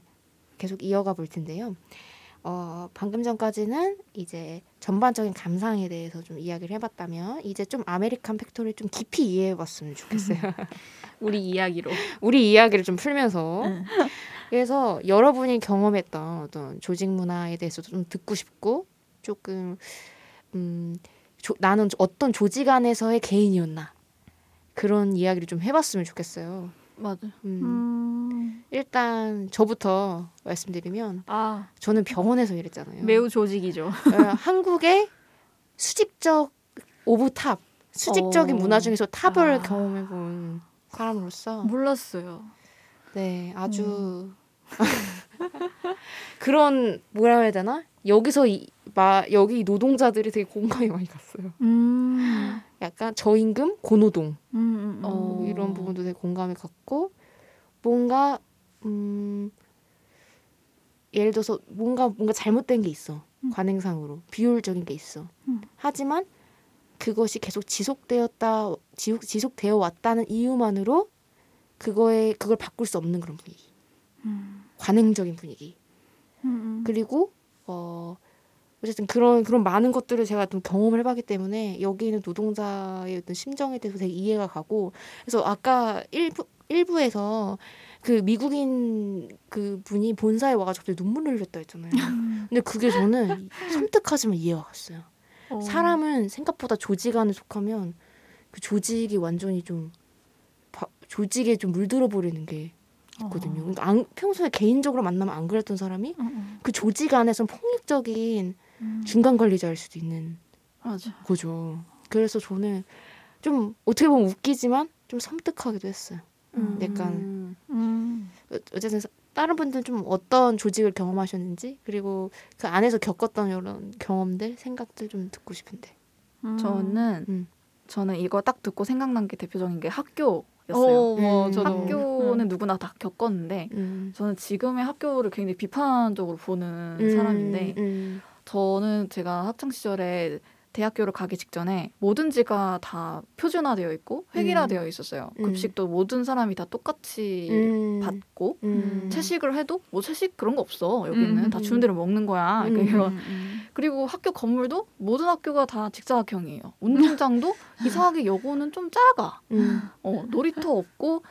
계속 이어가 볼 텐데요. 어, 방금 전까지는 이제 전반적인 감상에 대해서 좀 이야기를 해봤다면 이제 좀 American Factory를 좀 깊이 이해해봤으면 좋겠어요. 우리 이야기로. 우리 이야기를 좀 풀면서 응. 그래서 여러분이 경험했던 어떤 조직 문화에 대해서도 좀 듣고 싶고 조금 음 조- 나는 어떤 조직 안에서의 개인이었나 그런 이야기를 좀 해봤으면 좋겠어요. 맞아요. 음, 음. 일단 저부터 말씀드리면 아 저는 병원에서 일했잖아요. 매우 조직이죠. 어, 한국의 수직적 오브 탑 수직적인 어. 문화 중에서 탑을 아. 경험해 본 사람으로서 몰랐어요. 네, 아주 그런 뭐라 해야 되나? 여기서 이, 마, 여기 노동자들이 되게 공감이 많이 갔어요. 음. 약간 저임금 고노동 음, 음, 음. 어. 이런 부분도 되게 공감이 갔고 뭔가 음 예를 들어서 뭔가 뭔가 잘못된 게 있어 음. 관행상으로 비효율적인 게 있어. 음. 하지만 그것이 계속 지속되었다 지속 지속되어 왔다는 이유만으로 그거에 그걸 바꿀 수 없는 그런 분위기. 음. 관행적인 분위기. 음, 음. 그리고 어 어쨌든 그런 그런 많은 것들을 제가 좀 경험을 해봤기 때문에 여기 있는 노동자의 어떤 심정에 대해서 되게 이해가 가고 그래서 아까 일부 일부에서 그 미국인 그 분이 본사에 와가지고 갑자기 눈물을 흘렸다 했잖아요. 근데 그게 저는 섬뜩하지만 이해가 갔어요. 어. 사람은 생각보다 조직 안에 속하면 그 조직이 완전히 좀 바- 조직에 좀 물들어 버리는 게 있거든요. 그러니까 안- 평소에 개인적으로 만나면 안 그랬던 사람이 음, 음. 그 조직 안에서 폭력적인 음. 중간 관리자일 수도 있는 맞아. 거죠. 그래서 저는 좀 어떻게 보면 웃기지만 좀 섬뜩하기도 했어요. 음. 약간 음. 어- 어쨌든 사- 다른 분들은 좀 어떤 조직을 경험하셨는지 그리고 그 안에서 겪었던 이런 경험들 생각들 좀 듣고 싶은데. 음. 저는 음. 저는 이거 딱 듣고 생각난 게 대표적인 게 학교 였어요. 어, 뭐 음. 저도 학교는 누구나 다 겪었는데 음. 저는 지금의 학교를 굉장히 비판적으로 보는 사람인데 음. 저는 제가 학창 시절에 대학교를 가기 직전에 뭐든지가 다 표준화되어 있고 획일화되어 있었어요. 음. 급식도 모든 사람이 다 똑같이 음. 받고 음. 채식을 해도 뭐 채식 그런 거 없어 여기는 음. 다 주는 대로 먹는 거야. 음. 그러니까 이런 음, 음. 그리고 학교 건물도 모든 학교가 다 직사각형이에요. 운동장도 이상하게 여고는 좀 작아. 음. 어, 놀이터 없고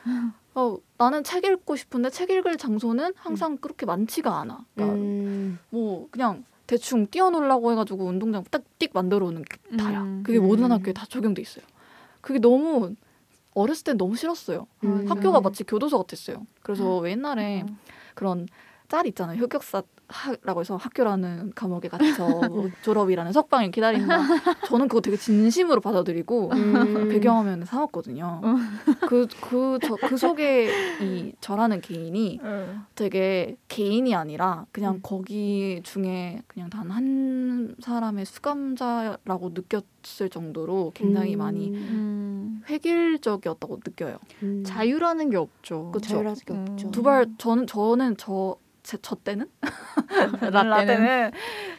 어, 나는 책 읽고 싶은데 책 읽을 장소는 항상 그렇게 많지가 않아. 그러니까 음. 뭐 그냥 대충 뛰어놀라고 해가지고 운동장 딱띡 만들어 오는 게 다야. 음. 그게 모든 음. 학교에 다 적용돼 있어요. 그게 너무 어렸을 땐 너무 싫었어요. 음. 학교가 마치 교도소 같았어요. 그래서 왜 옛날에 음. 그런 짤 있잖아요. 흑역사 라고 해서 학교라는 감옥에 갇혀 뭐 졸업이라는 석방을 기다린다. 저는 그거 되게 진심으로 받아들이고 음. 배경화면에 사왔거든요. 그그저그 속에 이 저라는 개인이 음. 되게 개인이 아니라 그냥 음. 거기 중에 그냥 단 한 사람의 수감자라고 느꼈을 정도로 굉장히 많이 음. 획일적이었다고 느껴요. 음. 자유라는 게 없죠. 그쵸. 자유라는 게 음. 없죠. 두발 저는 저는 저 제, 저 때는 라떼는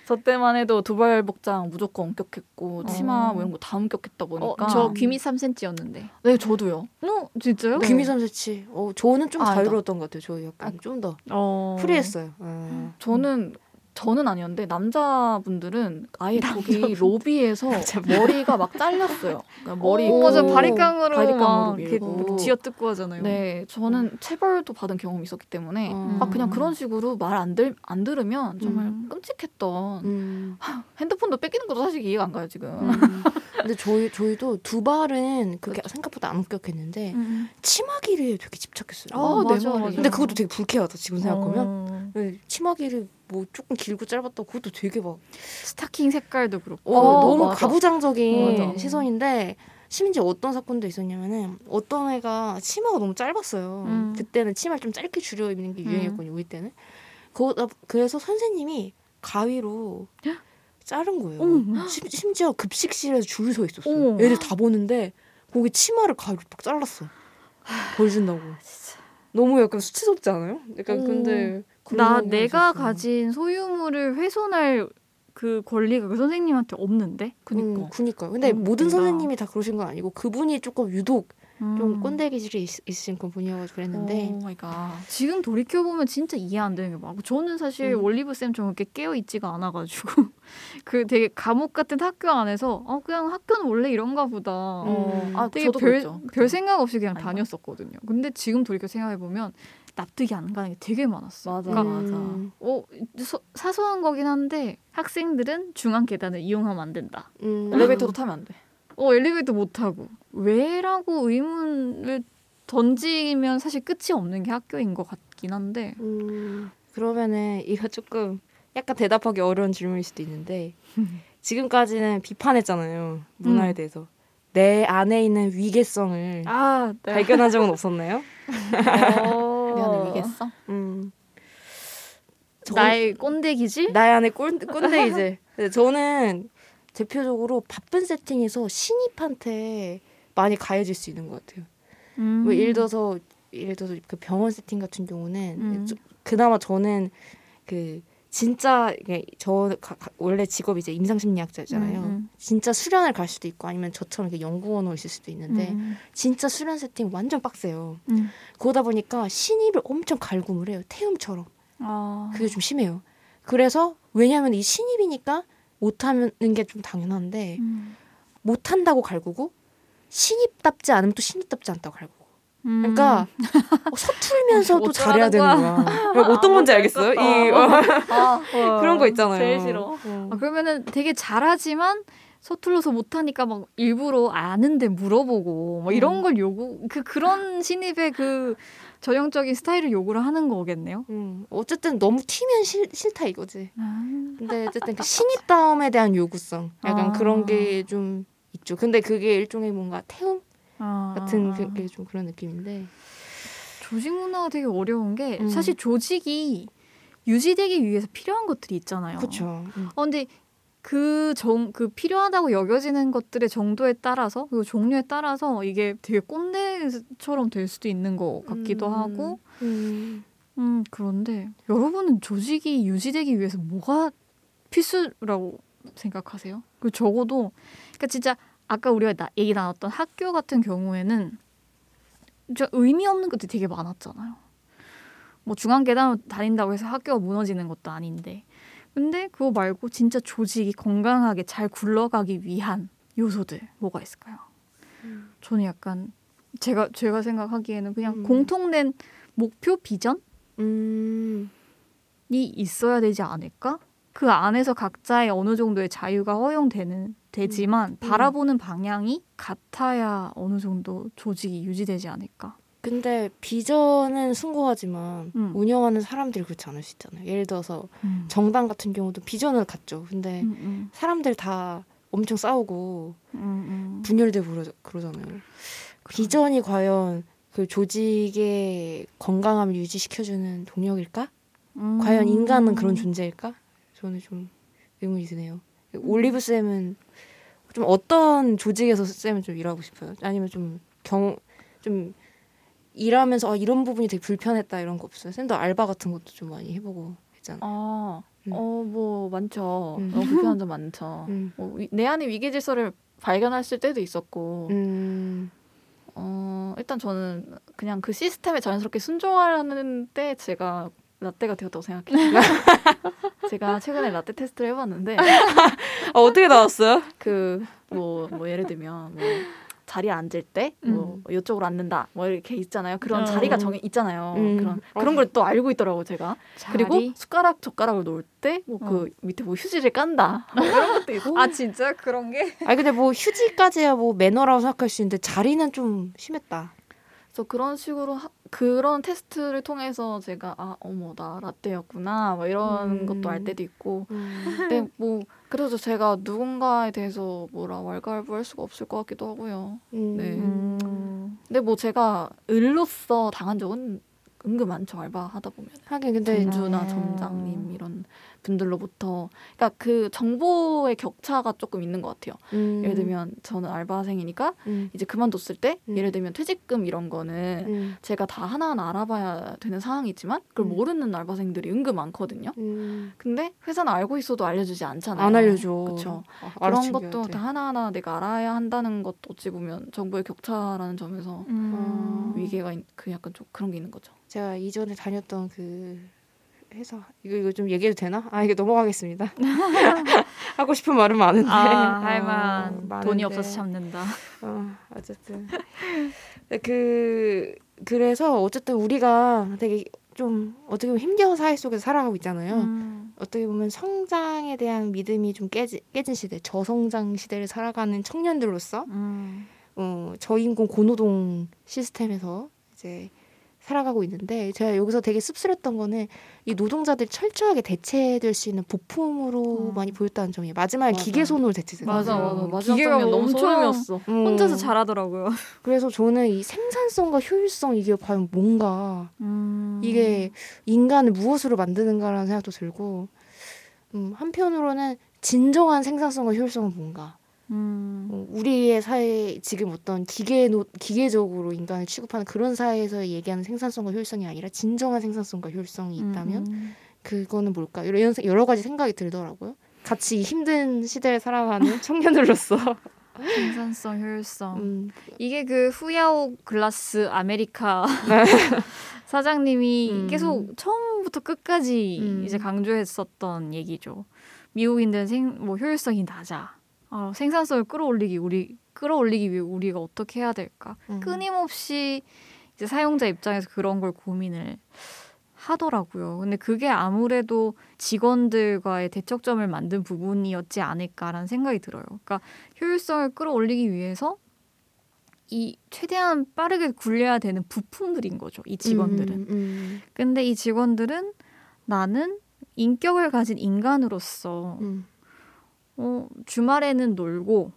저 때만 해도 두발 복장 무조건 엄격했고 치마 어. 뭐 이런 거 다 엄격했다 보니까 어, 저 귀미 3cm였는데. 네 저도요. 어, 진짜요? 네. 귀미삼세치. 어, 저는 좀 아, 자유로웠던 것 같아요. 저 약간 좀더 어. 프리했어요. 어. 저는 저는 아니었는데 남자분들은 아예 거기 로비에서 남자분. 머리가 막 잘렸어요. 그러니까 머리. 맞아 바리깡으로 바리깡으로 막 밀고. 쥐어뜯고 하잖아요. 네, 저는 체벌도 받은 경험이 있었기 때문에 어. 아 그냥 그런 식으로 말 안 들, 안 들으면 정말 음. 끔찍했던 음. 핸드폰도 뺏기는 것도 사실 이해가 안 가요 지금. 음. 근데 저희 저희도 두 발은 그게 생각보다 안 엄격했는데 음. 치마기를 되게 집착했어요. 아, 네, 맞아. 맞아. 근데 그것도 되게 불쾌하다 지금 생각하면. 어. 네, 치마기를 뭐 조금 길고 짧았다 그것도 되게 막 스타킹 색깔도 그렇고. 어, 어, 너무 맞아. 가부장적인 맞아. 시선인데 심지어 어떤 사건도 있었냐면은 어떤 애가 치마가 너무 짧았어요. 음. 그때는 치마를 좀 짧게 줄여 입는 게 음. 유행이었거든요. 우리 때는. 그, 그래서 선생님이 가위로 자른 거예요. 어머. 심, 심지어 급식실에서 줄 서 있었어요. 어머. 애들 다 보는데 거기 치마를 가위로 딱 잘랐어. 벌 준다고. 너무 약간 수치스럽지 않아요? 약간 어. 근데 나 내가. 가진 소유물을 훼손할 그 권리가 그 선생님한테 없는데. 그니까. 음, 그니까요. 근데 모든 웃긴다. 선생님이 다 그러신 건 아니고 그분이 조금 유독 좀 음. 꼰대 기질이 있, 있으신 그 분이어서 그랬는데 oh my God. 지금 돌이켜 보면 진짜 이해 안 되는 게 많고 저는 사실 음. 올리브 쌤처럼 그렇게 깨어 있지가 않아가지고 그 되게 감옥 같은 학교 안에서 어 그냥 학교는 원래 이런가 보다. 어, 음. 아 되게 별. 별 생각 없이 그냥 아닌가? 다녔었거든요. 근데 지금 돌이켜 생각해 보면 납득이 안 가는 게 되게 많았어. 맞아 그러니까 맞아. 음, 어 소- 사소한 거긴 한데 학생들은 중앙 계단을 이용하면 안 된다. 음, 엘리베이터도 타면 안 돼. 어 엘리베이터 못 타고 왜라고 의문을 던지면 사실 끝이 없는 게 학교인 것 같긴 한데 음, 그러면은 이거 조금 약간 대답하기 어려운 질문일 수도 있는데 지금까지는 비판했잖아요 문화에 음. 대해서 내 안에 있는 위계성을 아 발견한 적은 없었나요? 어... 내 안에 위겠어? 음. 저- 나의 꼰대 기질? 나의 안에 꼰, 꼰대이지. 근데 저는 대표적으로 바쁜 세팅에서 신입한테 많이 가해질 수 있는 것 같아요. 음. 뭐 예를 들어서 예를 들어서 그 병원 세팅 같은 경우는 음. 좀- 그나마 저는 그 진짜 저 원래 직업이 이제 임상심리학자잖아요. 음, 음. 진짜 수련을 갈 수도 있고 아니면 저처럼 이렇게 연구원으로 있을 수도 있는데 음. 진짜 수련 세팅 완전 빡세요. 음. 그러다 보니까 신입을 엄청 갈굼을 해요. 태움처럼. 아. 그게 좀 심해요. 그래서 왜냐하면 이 신입이니까 못하는 게 좀 당연한데 음. 못한다고 갈구고 신입답지 않으면 또 신입답지 않다고 갈구고. 음. 그러니까 어, 서툴면서도 어쩌라는 잘해야 되는 거야? 거야. 어떤 건지 알겠어요? 이 어, 아, 그런 거 있잖아요. 제일 싫어. 어. 아, 그러면은 되게 잘하지만 서툴러서 못하니까 막 일부러 아는데 물어보고 뭐 이런 음. 걸 요구 그 그런 신입의 그 전형적인 스타일을 요구를 하는 거겠네요. 음, 어쨌든 너무 튀면 싫, 싫다 이거지. 아. 근데 어쨌든 그 신입다움에 대한 요구성 약간 아. 그런 게 좀 있죠. 근데 그게 일종의 뭔가 태움 아. 같은 그게 좀 그런 느낌인데. 조직 문화가 되게 어려운 게 음. 사실 조직이 유지되기 위해서 필요한 것들이 있잖아요. 그렇죠. 어, 근데 그 정, 그 필요하다고 여겨지는 것들의 정도에 따라서 그리고 종류에 따라서 이게 되게 꼰대처럼 될 수도 있는 것 같기도 음. 하고 음. 음 그런데 여러분은 조직이 유지되기 위해서 뭐가 필수라고 생각하세요? 그 적어도 그러니까 진짜 아까 우리가 나, 얘기 나눴던 학교 같은 경우에는 진짜 의미 없는 것들이 되게 많았잖아요. 뭐 중앙 계단 다닌다고 해서 학교가 무너지는 것도 아닌데 근데 그거 말고 진짜 조직이 건강하게 잘 굴러가기 위한 요소들 뭐가 있을까요? 음. 저는 약간 제가 제가 생각하기에는 그냥 음. 공통된 목표 비전이 음. 있어야 되지 않을까? 그 안에서 각자의 어느 정도의 자유가 허용되는 되지만 바라보는 방향이 같아야 어느 정도 조직이 유지되지 않을까? 근데 비전은 숭고하지만 음. 운영하는 사람들이 그렇지 않을 수 있잖아요. 예를 들어서 음. 정당 같은 경우도 비전을 갖죠. 근데 음, 음, 사람들 다 엄청 싸우고 음, 음. 분열되고 그러, 그러잖아요. 비전이 과연 그 조직의 건강함을 유지시켜주는 동력일까? 음. 과연 인간은 그런 존재일까? 저는 좀 의문이 드네요. 올리브 쌤은 좀 어떤 조직에서 쌤은 좀 일하고 싶어요? 아니면 좀 경 좀 일하면서 아, 이런 부분이 되게 불편했다 이런 거 없어요? 쌤도 알바 같은 것도 좀 많이 해보고 했잖아. 아, 음. 어, 뭐 많죠. 음. 너무 불편한 점 많죠. 음. 뭐, 위- 내 안에 위기 질서를 발견했을 때도 있었고, 음. 어, 일단 저는 그냥 그 시스템에 자연스럽게 순종하는데 제가 라떼가 되었다고 생각해요. 제가 최근에 라떼 테스트를 해봤는데 아, 어떻게 나왔어요? 그뭐뭐 예를 들면 뭐 자리에 앉을 때 뭐 이쪽으로 앉는다 뭐 이렇게 있잖아요. 그런 어. 자리가 정해 있잖아요. 음. 그런 어. 그런 걸 또 알고 있더라고 제가. 그리고 자리? 숟가락 젓가락을 놓을 때 뭐그 어. 밑에 뭐 휴지를 깐다 뭐 이런 것도 있고. 아 진짜 그런 게? 아니 근데 뭐 휴지까지야 뭐 매너라고 생각할 수 있는데 자리는 좀 심했다. 그래서 그런 식으로 하, 그런 테스트를 통해서 제가 아 어머 나 라떼였구나 뭐 이런 음. 것도 알 때도 있고. 근데 뭐 그래서 제가 누군가에 대해서 뭐라 왈가왈부할 수가 없을 것 같기도 하고요. 음. 네. 음. 근데 뭐 제가 을로서 당한 적은 은근 많죠 알바 하다 보면. 하긴 근데 점주나 음. 점장님 이런 분들로부터 그러니까 그 정보의 격차가 조금 있는 것 같아요. 음. 예를 들면 저는 알바생이니까 음. 이제 그만뒀을 때 음. 예를 들면 퇴직금 이런 거는 음. 제가 다 하나하나 알아봐야 되는 상황이지만 그걸 음. 모르는 알바생들이 은근 많거든요. 음. 근데 회사는 알고 있어도 알려주지 않잖아요. 안 알려줘. 그렇죠. 아, 그런 것도 돼. 다 하나하나 내가 알아야 한다는 것도 어찌 보면 정보의 격차라는 점에서 음. 위계가 있- 그 약간 좀 그런 게 있는 거죠. 제가 이전에 다녔던 그 회사 이거 이거 좀 얘기해도 되나? 아 이게 넘어가겠습니다. 하고 싶은 말은 많은데 아, 어, 할만 돈이 많은데. 없어서 참는다. 어, 어쨌든 네, 그 그래서 어쨌든 우리가 되게 좀 어떻게 보면 힘겨운 사회 속에서 살아가고 있잖아요. 음. 어떻게 보면 성장에 대한 믿음이 좀 깨지, 깨진 시대, 저성장 시대를 살아가는 청년들로서 음. 어, 저인공 고노동 시스템에서 이제 살아가고 있는데 제가 여기서 되게 씁쓸했던 거는 이 노동자들이 철저하게 대체될 수 있는 부품으로 음. 많이 보였다는 점이에요. 마지막에 맞아. 기계 손으로 대체되는 맞아, 거예요. 맞아. 마지막 기계가 너무 소름이었어. 음. 혼자서 잘하더라고요. 그래서 저는 이 생산성과 효율성 이게 과연 뭔가 음. 이게 인간을 무엇으로 만드는가라는 생각도 들고 음, 한편으로는 진정한 생산성과 효율성은 뭔가 음. 어, 우리의 사회 지금 어떤 기계 노, 기계적으로 인간을 취급하는 그런 사회에서 얘기하는 생산성과 효율성이 아니라 진정한 생산성과 효율성이 있다면 음. 그거는 뭘까 이런 생- 여러 가지 생각이 들더라고요. 같이 이 힘든 시대를 살아가는 청년으로서 생산성, 효율성. 음, 이게 그 후야오 Glass America 사장님이 음. 계속 처음부터 끝까지 음. 이제 강조했었던 얘기죠. 미국인들은 생, 뭐 효율성이 낮아. 아, 생산성을 끌어올리기 우리 끌어올리기 위해 우리가 어떻게 해야 될까? 음. 끊임없이 이제 사용자 입장에서 그런 걸 고민을 하더라고요. 근데 그게 아무래도 직원들과의 대척점을 만든 부분이었지 않을까라는 생각이 들어요. 그러니까 효율성을 끌어올리기 위해서 이 최대한 빠르게 굴려야 되는 부품들인 거죠. 이 직원들은. 음, 음, 근데 이 직원들은 나는 인격을 가진 인간으로서 음, 어, 주말에는 놀고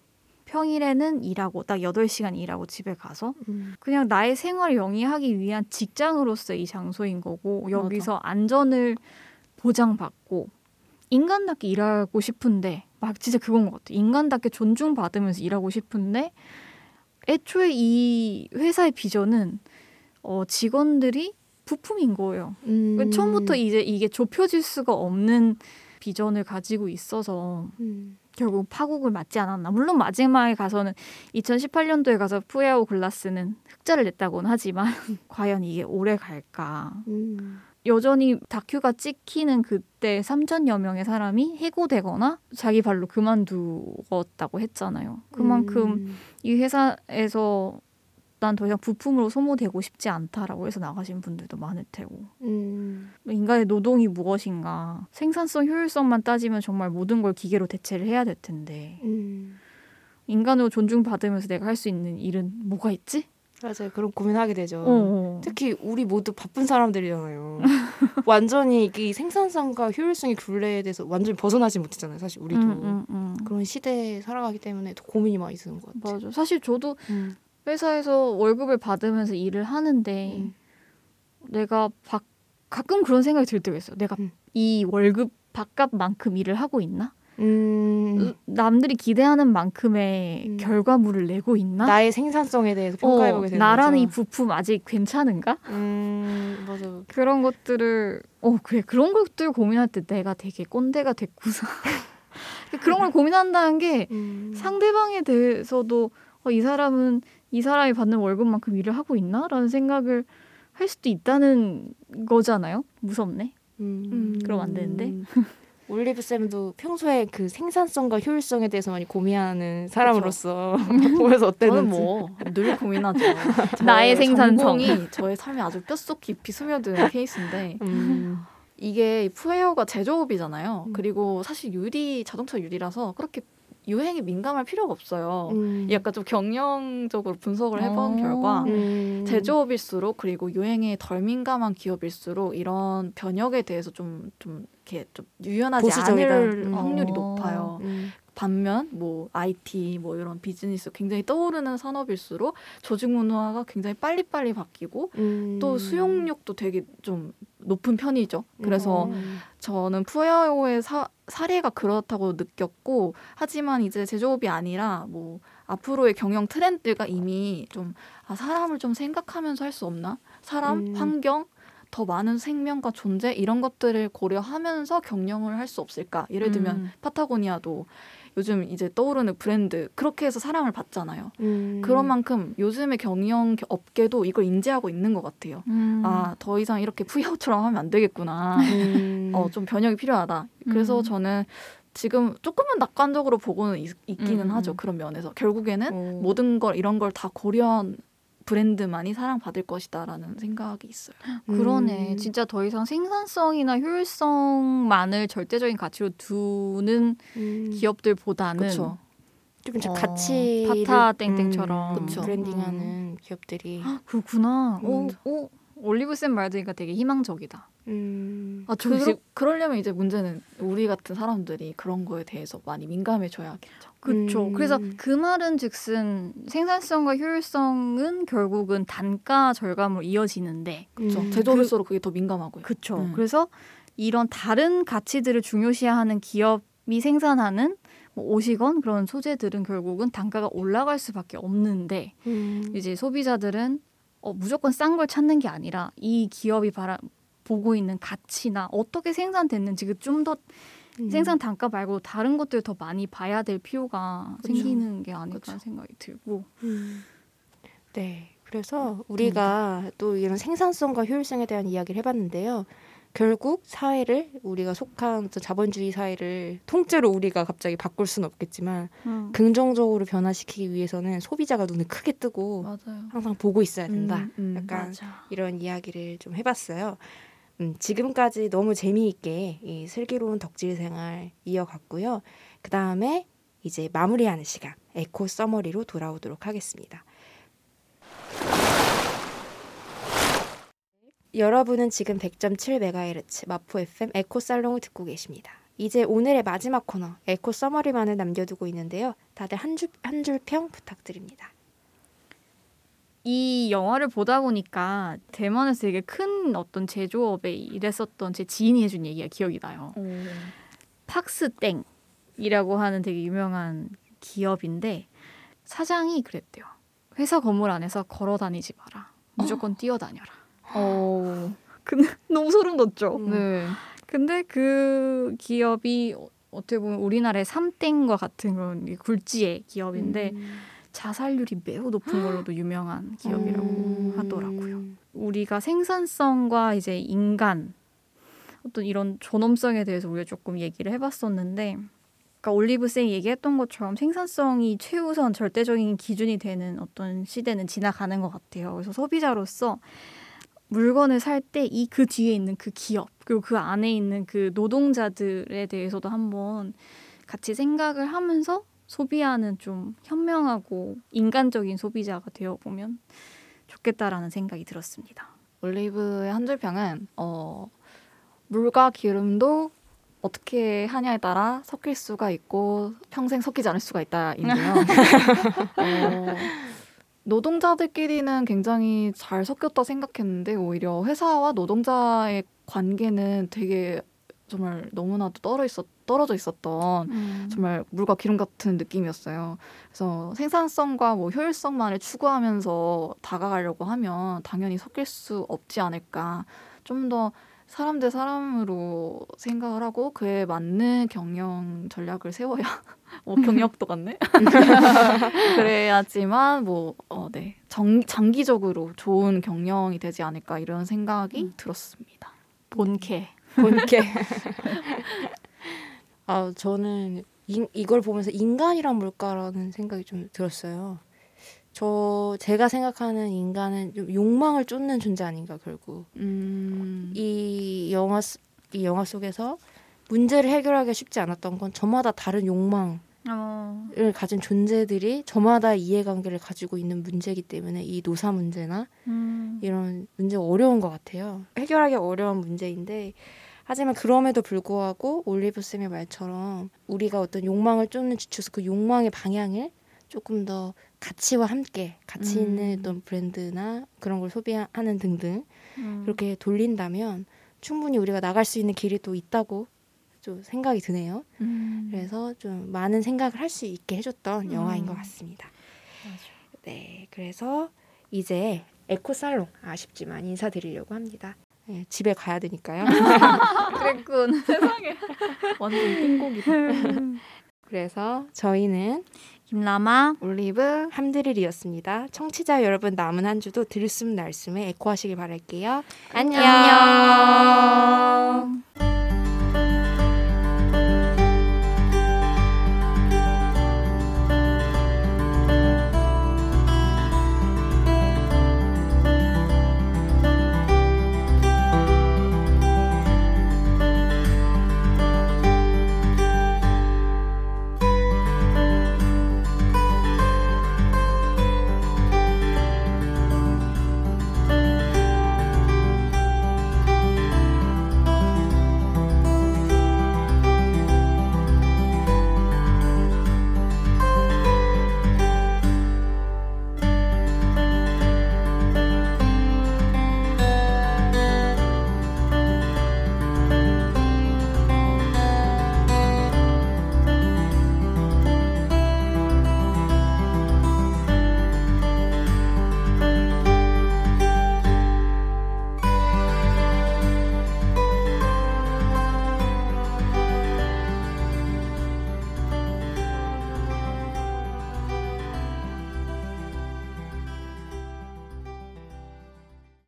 평일에는 일하고 딱 8시간 일하고 집에 가서 음. 그냥 나의 생활을 영위하기 위한 직장으로서 이 장소인 거고 여기서 안전을 보장받고 인간답게 일하고 싶은데 막 진짜 그건 것 같아. 인간답게 존중받으면서 일하고 싶은데 애초에 이 회사의 비전은 어, 직원들이 부품인 거예요. 음. 처음부터 이제 이게 좁혀질 수가 없는 비전을 가지고 있어서 음. 결국 파국을 맞지 않았나. 물론 마지막에 가서는 2018년도에 가서 푸에오 글라스는 흑자를 냈다고는 하지만 과연 이게 오래 갈까. 음. 여전히 다큐가 찍히는 그때 3천여 명의 사람이 해고되거나 자기 발로 그만두었다고 했잖아요. 그만큼 음. 이 회사에서 난 더 이상 부품으로 소모되고 싶지 않다라고 해서 나가신 분들도 많을 테고 음. 인간의 노동이 무엇인가 생산성 효율성만 따지면 정말 모든 걸 기계로 대체를 해야 될 텐데 음. 인간으로 존중받으면서 내가 할 수 있는 일은 뭐가 있지? 맞아요. 그런 고민하게 되죠. 어, 어. 특히 우리 모두 바쁜 사람들이잖아요. 완전히 이 생산성과 효율성의 굴레에 대해서 완전히 벗어나지 못했잖아요. 사실 우리도 음, 음, 음. 그런 시대에 살아가기 때문에 더 고민이 많이 드는 것 같아요. 맞아. 사실 저도 음. 회사에서 월급을 받으면서 일을 하는데 음. 내가 바, 가끔 그런 생각이 들 때가 있어요. 내가 음. 이 월급 밥값만큼 일을 하고 있나? 음. 남들이 기대하는 만큼의 음. 결과물을 내고 있나? 나의 생산성에 대해서 평가해보게 어, 되는 나라는 이 거죠. 부품 아직 괜찮은가? 음 맞아. 그런 것들을 어 그래 그런 것들 고민할 때 내가 되게 꼰대가 됐구나. 그런 걸 고민한다는 게 음. 상대방에 대해서도 어, 이 사람은 이 사람이 받는 월급만큼 일을 하고 있나라는 생각을 할 수도 있다는 거잖아요. 무섭네. 음. 그러면 안 되는데. 올리브 쌤도 평소에 그 생산성과 효율성에 대해서 많이 고민하는 사람으로서 저는 어땠는지. 뭐늘 고민하죠. 나의 저의 생산성. 전공이 저의 삶에 아주 뼛속 깊이 스며든 케이스인데 음. 이게 푸에어가 제조업이잖아요. 음. 그리고 사실 유리 자동차 유리라서 그렇게 유행에 민감할 필요가 없어요. 음. 약간 좀 경영적으로 분석을 해본 어. 결과 음. 제조업일수록 그리고 유행에 덜 민감한 기업일수록 이런 변혁에 대해서 좀 좀 이렇게 좀 유연하지 보수적이다. 않을 음. 확률이 어. 높아요. 음. 반면 뭐 IT 뭐 이런 비즈니스 굉장히 떠오르는 산업일수록 조직 문화가 굉장히 빨리빨리 바뀌고 음. 또 수용력도 되게 좀 높은 편이죠. 그래서 음. 저는 푸에오의 사, 사례가 그렇다고 느꼈고 하지만 이제 제조업이 아니라 뭐 앞으로의 경영 트렌드가 이미 좀 아, 사람을 좀 생각하면서 할 수 없나? 사람, 음. 환경, 더 많은 생명과 존재 이런 것들을 고려하면서 경영을 할 수 없을까? 예를 들면 음. 파타고니아도 요즘 이제 떠오르는 브랜드 그렇게 해서 사랑을 받잖아요. 음. 그런 만큼 요즘의 경영 업계도 이걸 인지하고 있는 것 같아요. 음. 아, 더 이상 이렇게 푸이아웃처럼 하면 안 되겠구나. 음. 어, 좀 변혁이 필요하다. 그래서 음. 저는 지금 조금은 낙관적으로 보고는 있, 있기는 음, 음. 하죠. 그런 면에서. 결국에는 오. 모든 걸 이런 걸 다 고려한 브랜드만이 사랑받을 것이다라는 생각이 있어요. 그러네. 음. 진짜 더 이상 생산성이나 효율성만을 절대적인 가치로 두는 음. 기업들보다는. 좀 어, 가치 파타 땡땡처럼. 그쵸. branding하는 기업들이 그렇구나. 음. 오, 오, 올리브 쌤 말 들으니까 되게 희망적이다. 음. 아, 저 그, 이제 그러려면 이제 문제는 우리 같은 사람들이 그런 거에 대해서 많이 민감해져야겠죠. 그렇죠. 음. 그래서 그 말은 즉슨 생산성과 효율성은 결국은 단가 절감으로 이어지는데 그렇죠. 음. 제조업일수록 그 게 더 민감하고요. 그렇죠. 음. 그래서 이런 다른 가치들을 중요시하는 기업이 생산하는 뭐 옷이건 그런 소재들은 결국은 단가가 올라갈 수밖에 없는데 음. 이제 소비자들은 어, 무조건 싼 걸 찾는 게 아니라 이 기업이 바라 보고 있는 가치나 어떻게 생산됐는지 그좀더 음. 생산 단가 말고 다른 것들 더 많이 봐야 될 필요가 그쵸. 생기는 게 아닐까 그쵸. 생각이 들고 음. 네. 그래서 우리가 또 이런 생산성과 효율성에 대한 이야기를 해봤는데요. 결국 사회를 우리가 속한 어떤 자본주의 사회를 통째로 우리가 갑자기 바꿀 수는 없겠지만 음. 긍정적으로 변화시키기 위해서는 소비자가 눈을 크게 뜨고 맞아요. 항상 보고 있어야 된다. 음, 음. 약간 맞아. 이런 이야기를 좀 해봤어요. 음, 지금까지 너무 재미있게 이 슬기로운 덕질 생활 이어갔고요. 그 다음에 이제 마무리하는 시간 eco summary로 돌아오도록 하겠습니다. 여러분은 지금 100.7MHz 마포 FM eco 살롱을 듣고 계십니다. 이제 오늘의 마지막 코너 eco summary만을 남겨두고 있는데요. 다들 한줄한줄평 부탁드립니다. 이 영화를 보다 보니까 대만에서 되게 큰 어떤 제조업에 일했었던 제 지인이 해준 얘기가 기억이 나요. 팍스땡이라고 하는 되게 유명한 기업인데 사장이 그랬대요. 회사 건물 안에서 걸어 다니지 마라. 무조건 뛰어다녀라. 어, 근데 너무 소름 돋죠. 음. 네. 근데 그 기업이 어- 어떻게 보면 우리나라의 삼땡과 같은 그런 이 굴지의 기업인데 음. 자살률이 매우 높은 걸로도 유명한 기업이라고 음. 하더라고요. 우리가 생산성과 이제 인간 어떤 이런 존엄성에 대해서 우리가 조금 얘기를 해봤었는데 그러니까 올리브생이 얘기했던 것처럼 생산성이 최우선 절대적인 기준이 되는 어떤 시대는 지나가는 것 같아요. 그래서 소비자로서 물건을 살 때 이 그 뒤에 있는 그 기업 그리고 그 안에 있는 그 노동자들에 대해서도 한번 같이 생각을 하면서 소비하는 좀 현명하고 인간적인 소비자가 되어 보면 좋겠다라는 생각이 들었습니다. 올리브의 한 줄평은 어, 물과 기름도 어떻게 하냐에 따라 섞일 수가 있고 평생 섞이지 않을 수가 있다인데요. 어, 노동자들끼리는 굉장히 잘 섞였다 생각했는데 오히려 회사와 노동자의 관계는 되게 정말 너무나도 떨어 있었, 떨어져 있었던 정말 물과 기름 같은 느낌이었어요. 그래서 생산성과 뭐 효율성만을 추구하면서 다가가려고 하면 당연히 섞일 수 없지 않을까. 좀더 사람 대 사람으로 생각을 하고 그에 맞는 경영 전략을 세워야 뭐 경력도 같네. 그래야지만 뭐 어, 네. 정, 장기적으로 좋은 경영이 되지 않을까 이런 생각이 들었습니다. 본캐. 본캐. 아 저는 이, 이걸 보면서 인간이란 뭘까라는 생각이 좀 들었어요. 저 제가 생각하는 인간은 좀 욕망을 쫓는 존재 아닌가 결국 음. 이 영화 스- 이 영화 속에서 문제를 해결하기 쉽지 않았던 건 저마다 다른 욕망을 어. 가진 존재들이 저마다 이해관계를 가지고 있는 문제이기 때문에 이 노사 문제나 음. 이런 문제가 어려운 것 같아요. 해결하기 어려운 문제인데 하지만 그럼에도 불구하고 올리브 쌤의 말처럼 우리가 어떤 욕망을 쫓는 지쳐서 그 욕망의 방향을 조금 더 가치와 함께 가치 있는 음. 어떤 브랜드나 그런 걸 소비하는 등등 음. 그렇게 돌린다면 충분히 우리가 나갈 수 있는 길이 또 있다고 좀 생각이 드네요. 음. 그래서 좀 많은 생각을 할 수 있게 해줬던 음. 영화인 것 같습니다. 네, 그래서 이제 에코 살롱 아쉽지만 인사드리려고 합니다. 네, 집에 가야 되니까요. 그랬군. 세상에 완전 띵곡이다. 그래서 저희는 김라마. 올리브 함드릴이었습니다. 청취자 여러분 남은 한 주도 들숨 날숨에 에코하시길 바랄게요. 안녕.